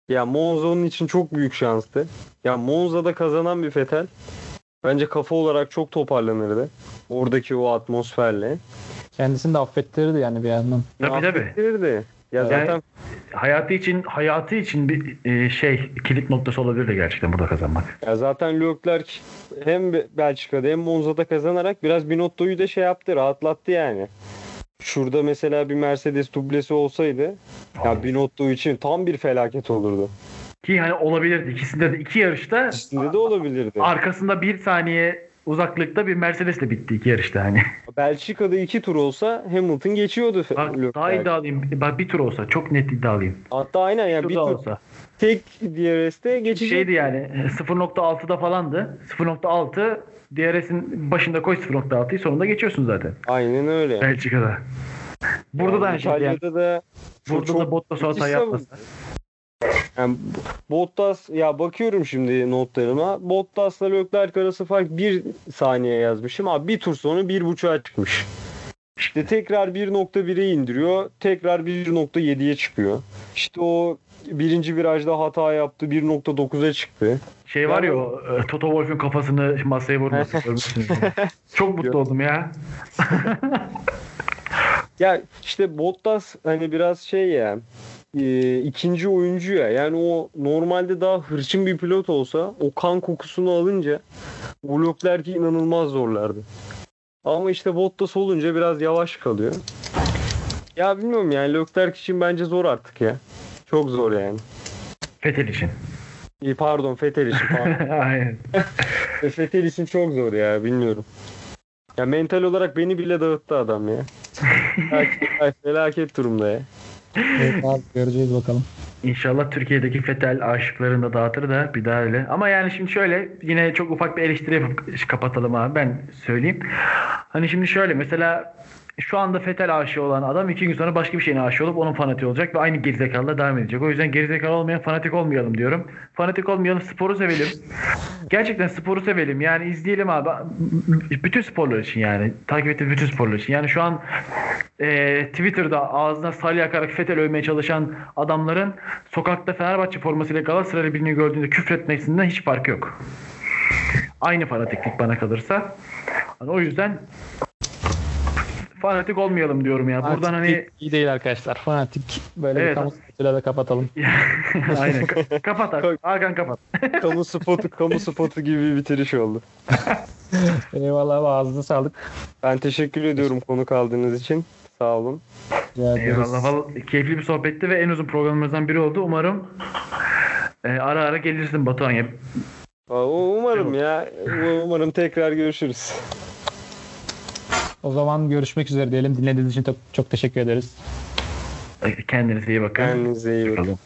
Ya Monza onun için çok büyük şanstı. Ya Monza'da kazanan bir Vettel bence kafa olarak çok toparlanırdı. Oradaki o atmosferle. Kendisini de affettirirdi yani bir yandan. Tabii tabii. Affettirirdi. Ya Yani- zaten Hayatı için hayatı için bir e, şey kilit noktası olabilir de gerçekten burada kazanmak. Ya zaten Leclerc hem Belçika'da hem Monza'da kazanarak biraz Binotto'yu da şey yaptı, rahatlattı yani. Şurada mesela bir Mercedes dublesi olsaydı ya Binotto için tam bir felaket olurdu. Ki hani olabilirdi. İkisinde de iki yarışta İkisinde de olabilirdi. arkasında bir saniye uzaklıkta bir Mercedes'le bitti iki yarışta hani. Belçika'da iki tur olsa Hamilton geçiyordu Bak Leclerc. daha iddialıyım. Bak bir tur olsa çok net iddialıyım. Hatta aynen yani Bir bir tur olsa. tek DRS'te geçecek. Şeydi yani 0.6'da falandı. 0.6 DRS'in başında koy 0.6'yı sonunda geçiyorsun zaten. Aynen öyle. Belçika'da. Burada da aynı şey yani. Da Burada çok- da Bottas hata yapmasa. Yani Bottas ya bakıyorum şimdi notlarıma. Bottas'la Leclerc arası fark bir saniye yazmışım. Abi bir tur sonra bir buçuğa çıkmış. İşte tekrar 1.1'e indiriyor. Tekrar 1.7'ye çıkıyor. İşte o birinci virajda hata yaptı. 1.9'a çıktı. Şey var ya o e, Toto Wolff'ün kafasını masaya vurması görmüşsünüz. Çok mutlu oldum ya. Ya işte Bottas hani biraz şey ya e, ikinci oyuncu ya. Yani o normalde daha hırçın bir pilot olsa o kan kokusunu alınca o Leclerc'i inanılmaz zorlardı. Ama işte Bottas olunca biraz yavaş kalıyor. Ya bilmiyorum yani Leclerc için bence zor artık ya. Çok zor yani. Fetel için. İyi, Pardon Vettel için pardon. Aynen. Vettel için çok zor ya bilmiyorum. Ya mental olarak beni bile dağıttı adam ya. Felaket, felaket durumda ya. Evet, abi, göreceğiz bakalım. İnşallah Türkiye'deki Fetel aşıklarını da dağıtır da bir daha öyle. Ama yani şimdi şöyle yine çok ufak bir eleştiri yapıp kapatalım abi ben söyleyeyim. Hani şimdi şöyle mesela şu anda Fetel aşığı olan adam iki gün sonra başka bir şeyine aşığı olup onun fanatiği olacak ve aynı gerizekalılığa devam edecek. O yüzden gerizekalı olmayan fanatik olmayalım diyorum. Fanatik olmayalım, sporu sevelim. Gerçekten sporu sevelim. Yani izleyelim abi. Bütün sporlar için yani. Takip ettiğimiz bütün sporlar için. Yani şu an e, Twitter'da ağzına salya yakarak Fetel övmeye çalışan adamların sokakta Fenerbahçe formasıyla Galatasaray'la birini gördüğünde küfretmesinden hiç fark yok. Aynı fanatiklik bana kalırsa. Hani o yüzden fanatik olmayalım diyorum ya. Buradan Fanatik hani iyi değil arkadaşlar. Fanatik böyle Evet. bir kamu spotuyla da kapatalım. aynen Ka- kapat artık. Hakan kapat. kamu spotu kamu spotu gibi bir bitiriş oldu. Eyvallah abi ağzına sağlık. Ben teşekkür ediyorum konuk aldığınız için. Sağ olun. Eyvallah. Vallahi keyifli bir sohbetti ve en uzun programımızdan biri oldu. Umarım e, ara ara gelirsin Batuhan Umarım ya. Umarım tekrar görüşürüz. O zaman görüşmek üzere diyelim. Dinlediğiniz için çok, çok teşekkür ederiz. Kendinize iyi bakın. Kendinize iyi bakın. Bakalım.